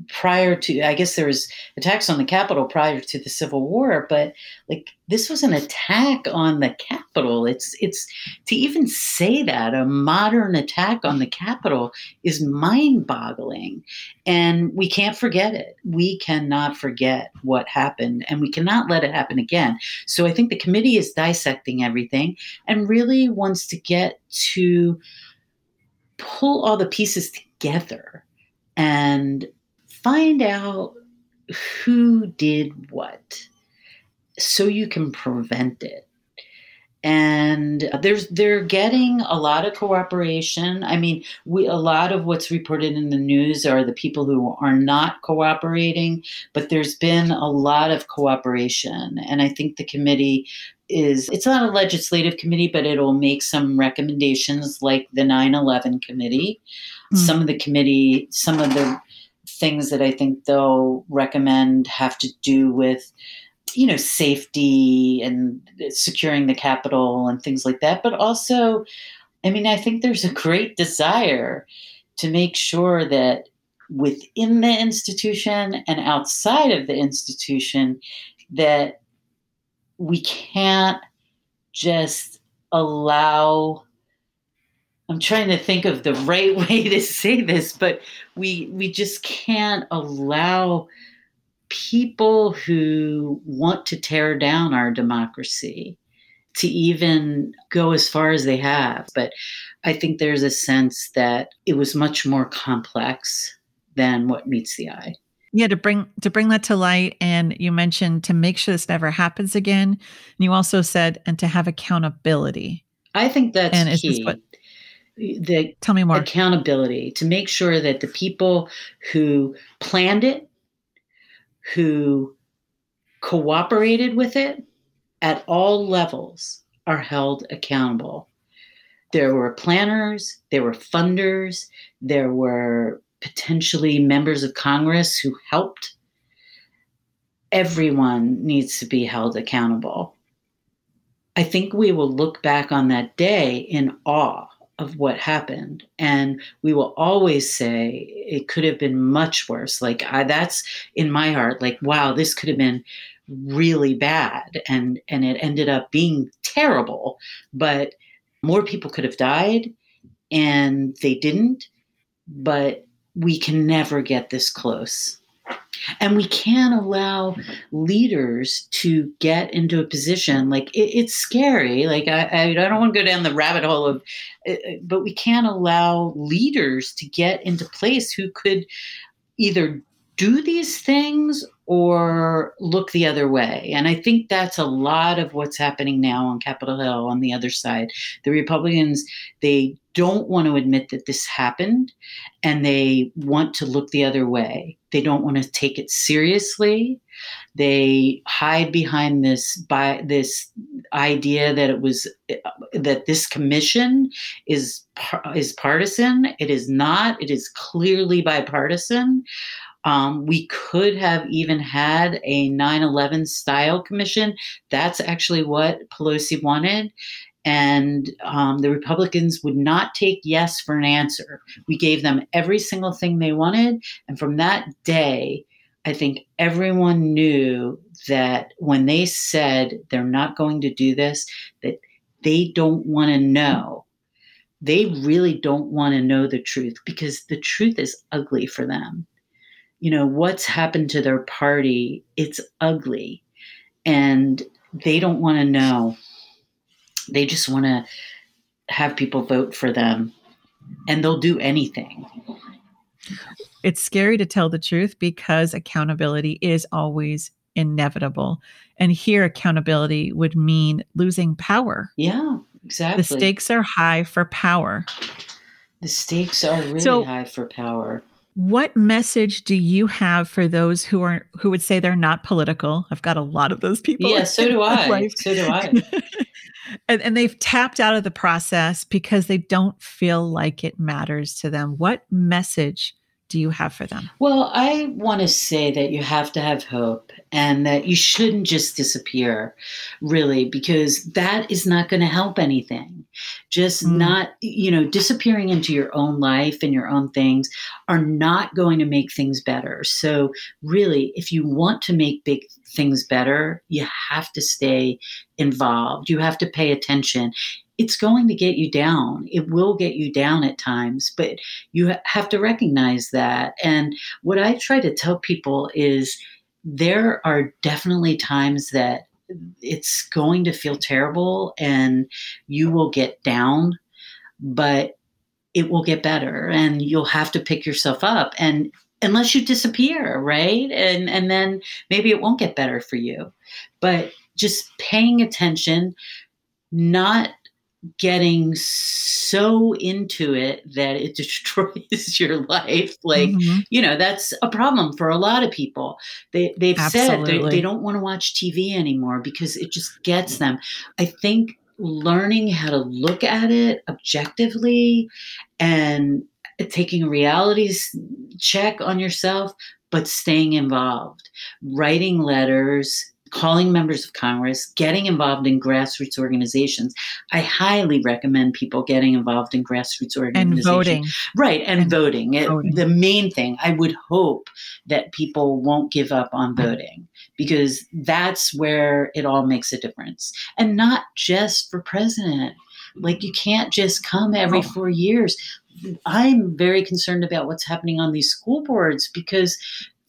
prior to i guess there was attacks on the capitol prior to the civil war but like this was an attack on the capitol. It's it's to even say that a modern attack on the capitol is mind boggling and we can't forget it. We cannot forget what happened and we cannot let it happen again. So i think the committee is dissecting everything and really wants to get to pull all the pieces together and find out who did what so you can prevent it. And there's they're getting a lot of cooperation. I mean we a lot of what's reported in the news are the people who are not cooperating but there's been a lot of cooperation. And i think the committee is it's not a legislative committee but it'll make some recommendations like the 9-11 committee mm. some of the committee some of the things that i think they'll recommend have to do with you know, safety and securing the capital and things like that. But also, I mean, I think there's a great desire to make sure that within the institution and outside of the institution, that we can't just allow I'm trying to think of the right way to say this, but we we just can't allow people who want to tear down our democracy to even go as far as they have. But I think there's a sense that it was much more complex than what meets the eye. Yeah, to bring to bring that to light, and you mentioned to make sure this never happens again. And you also said, and to have accountability. I think that's and key. What, the tell me more accountability to make sure that the people who planned it who cooperated with it at all levels are held accountable. There were planners, there were funders, there were potentially members of Congress who helped. Everyone needs to be held accountable. I think we will look back on that day in awe of what happened. And we will always say it could have been much worse. Like I, that's in my heart like wow this could have been really bad. And and it ended up being terrible. But more people could have died and they didn't. But we can never get this close and we can't allow leaders to get into a position like it, it's scary like I, I don't want to go down the rabbit hole of uh, uh, but we can't allow leaders to get into place who could either do these things or look the other way. And I think that's a lot of what's happening now on Capitol Hill on the other side. The Republicans, they don't want to admit that this happened and they want to look the other way. They don't want to take it seriously. They hide behind this by this idea that it was that this commission is is partisan. It is not. It is clearly bipartisan. Um, we could have even had a 9 11 style commission. That's actually what Pelosi wanted. And um, the Republicans would not take yes for an answer. We gave them every single thing they wanted. And from that day, I think everyone knew that when they said they're not going to do this, that they don't want to know. They really don't want to know the truth because the truth is ugly for them you know, what's happened to their party, it's ugly. And they don't want to know. They just want to have people vote for them. And they'll do anything. it's scary to tell the truth because accountability is always inevitable. And here, accountability would mean losing power. Yeah, exactly. The stakes are high for power. The stakes are really so, high for power. What message do you have for those who are who would say they're not political? I've got a lot of those people. Yeah, so do I. Life. So do I. and, and they've tapped out of the process because they don't feel like it matters to them. What message do you have for them? Well, I want to say that you have to have hope and that you shouldn't just disappear, really, because that is not going to help anything. Just mm. not, you know, disappearing into your own life and your own things are not going to make things better. So, really, if you want to make big things better, you have to stay involved. You have to pay attention it's going to get you down. It will get you down at times, but you have to recognize that. And what I try to tell people is there are definitely times that it's going to feel terrible and you will get down, but it will get better and you'll have to pick yourself up and unless you disappear, right? And and then maybe it won't get better for you. But just paying attention, not getting so into it that it destroys your life like mm-hmm. you know that's a problem for a lot of people they they've Absolutely. said they, they don't want to watch tv anymore because it just gets them i think learning how to look at it objectively and taking a reality check on yourself but staying involved writing letters calling members of Congress, getting involved in grassroots organizations. I highly recommend people getting involved in grassroots organizations. And voting. Right, and, and voting. It. The main thing, I would hope that people won't give up on voting because that's where it all makes a difference. And not just for president. Like you can't just come every four years. I'm very concerned about what's happening on these school boards because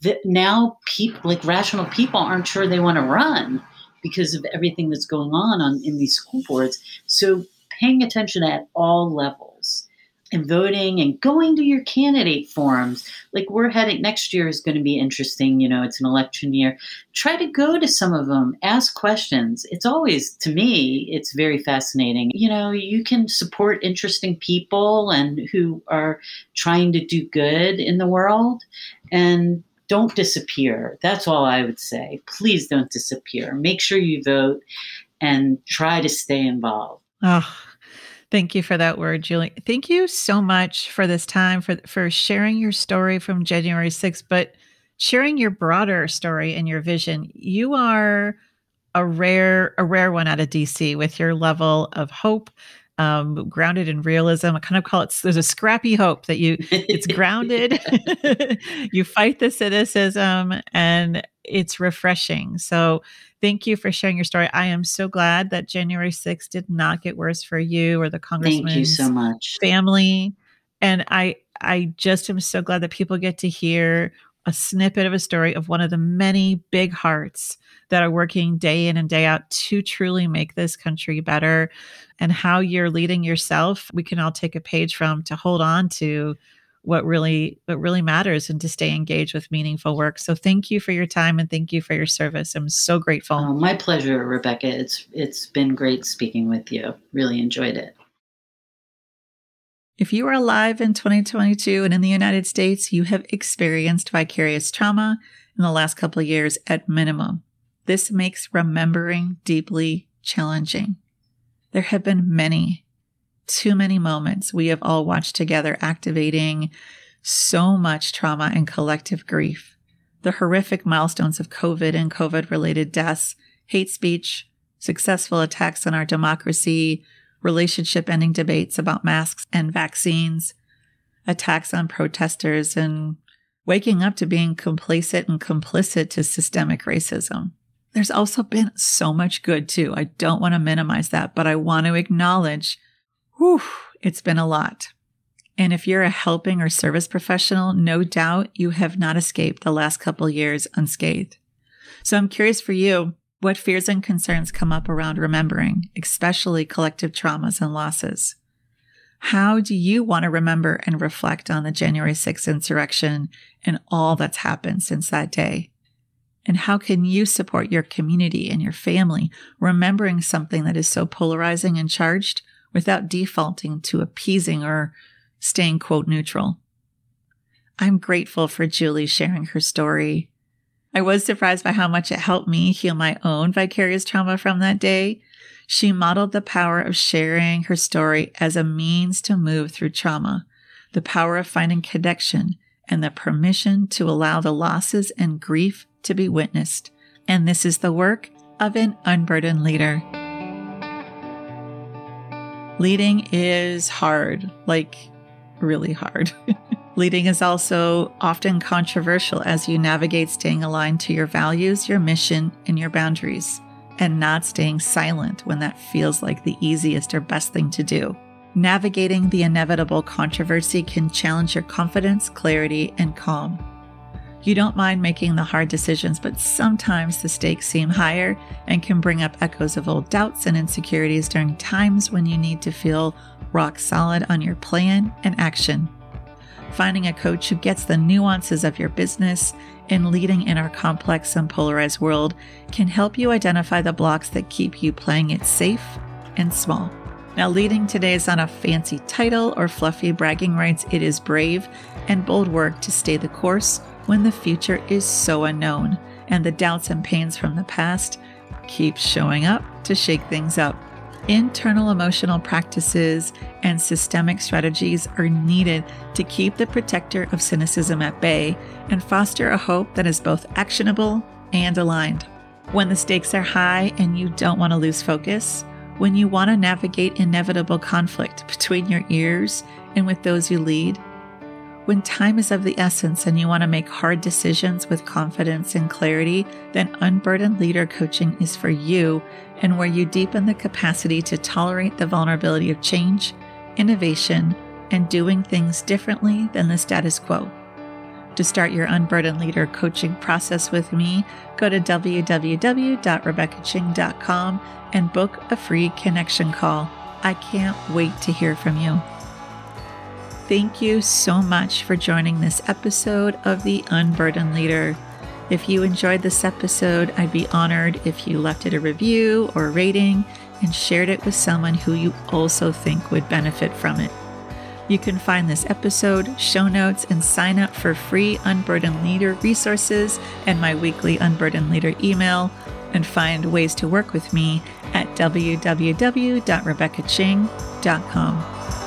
that now people like rational people aren't sure they want to run because of everything that's going on, on in these school boards. So paying attention at all levels and voting and going to your candidate forums. Like we're heading next year is going to be interesting. You know, it's an election year. Try to go to some of them, ask questions. It's always, to me, it's very fascinating. You know, you can support interesting people and who are trying to do good in the world. And don't disappear. That's all I would say. Please don't disappear. Make sure you vote and try to stay involved. Oh, thank you for that word, Julie. Thank you so much for this time for for sharing your story from January 6th, but sharing your broader story and your vision. You are a rare a rare one out of DC with your level of hope um, grounded in realism. I kind of call it there's a scrappy hope that you it's grounded. you fight the cynicism and it's refreshing. So thank you for sharing your story. I am so glad that January 6th did not get worse for you or the congressman. Thank you so much. Family. And I I just am so glad that people get to hear a snippet of a story of one of the many big hearts that are working day in and day out to truly make this country better and how you're leading yourself we can all take a page from to hold on to what really what really matters and to stay engaged with meaningful work. So thank you for your time and thank you for your service. I'm so grateful. Oh, my pleasure rebecca. It's it's been great speaking with you. Really enjoyed it if you are alive in 2022 and in the United States, you have experienced vicarious trauma in the last couple of years at minimum. This makes remembering deeply challenging. There have been many, too many moments we have all watched together activating so much trauma and collective grief. The horrific milestones of COVID and COVID related deaths, hate speech, successful attacks on our democracy, relationship ending debates about masks and vaccines, attacks on protesters, and waking up to being complacent and complicit to systemic racism. There's also been so much good too. I don't want to minimize that, but I want to acknowledge, whew, it's been a lot. And if you're a helping or service professional, no doubt you have not escaped the last couple years unscathed. So I'm curious for you, what fears and concerns come up around remembering, especially collective traumas and losses? How do you want to remember and reflect on the January 6th insurrection and all that's happened since that day? And how can you support your community and your family remembering something that is so polarizing and charged without defaulting to appeasing or staying quote neutral? I'm grateful for Julie sharing her story. I was surprised by how much it helped me heal my own vicarious trauma from that day she modeled the power of sharing her story as a means to move through trauma, the power of finding connection, and the permission to allow the losses and grief to be witnessed. And this is the work of an unburdened leader. Leading is hard, like really hard. Leading is also often controversial as you navigate staying aligned to your values, your mission, and your boundaries and not staying silent when that feels like the easiest or best thing to do. Navigating the inevitable controversy can challenge your confidence, clarity, and calm. You don't mind making the hard decisions, but sometimes the stakes seem higher and can bring up echoes of old doubts and insecurities during times when you need to feel rock solid on your plan and action. Finding a coach who gets the nuances of your business and leading in our complex and polarized world can help you identify the blocks that keep you playing it safe and small. Now, leading today is not a fancy title or fluffy bragging rights. It is brave and bold work to stay the course when the future is so unknown and the doubts and pains from the past keep showing up to shake things up. Internal emotional practices and systemic strategies are needed to keep the protector of cynicism at bay and foster a hope that is both actionable and aligned. When the stakes are high and you don't want to lose focus, when you want to navigate inevitable conflict between your ears and with those you lead, when time is of the essence and you want to make hard decisions with confidence and clarity, then Unburdened Leader Coaching is for you and where you deepen the capacity to tolerate the vulnerability of change, innovation, and doing things differently than the status quo. To start your Unburdened Leader coaching process with me, go to www.rebeccaching.com and book a free connection call. I can't wait to hear from you. Thank you so much for joining this episode of The Unburdened Leader. If you enjoyed this episode, I'd be honored if you left it a review or a rating and shared it with someone who you also think would benefit from it. You can find this episode, show notes, and sign up for free Unburdened Leader resources and my weekly Unburdened Leader email, and find ways to work with me at www.rebeccaching.com.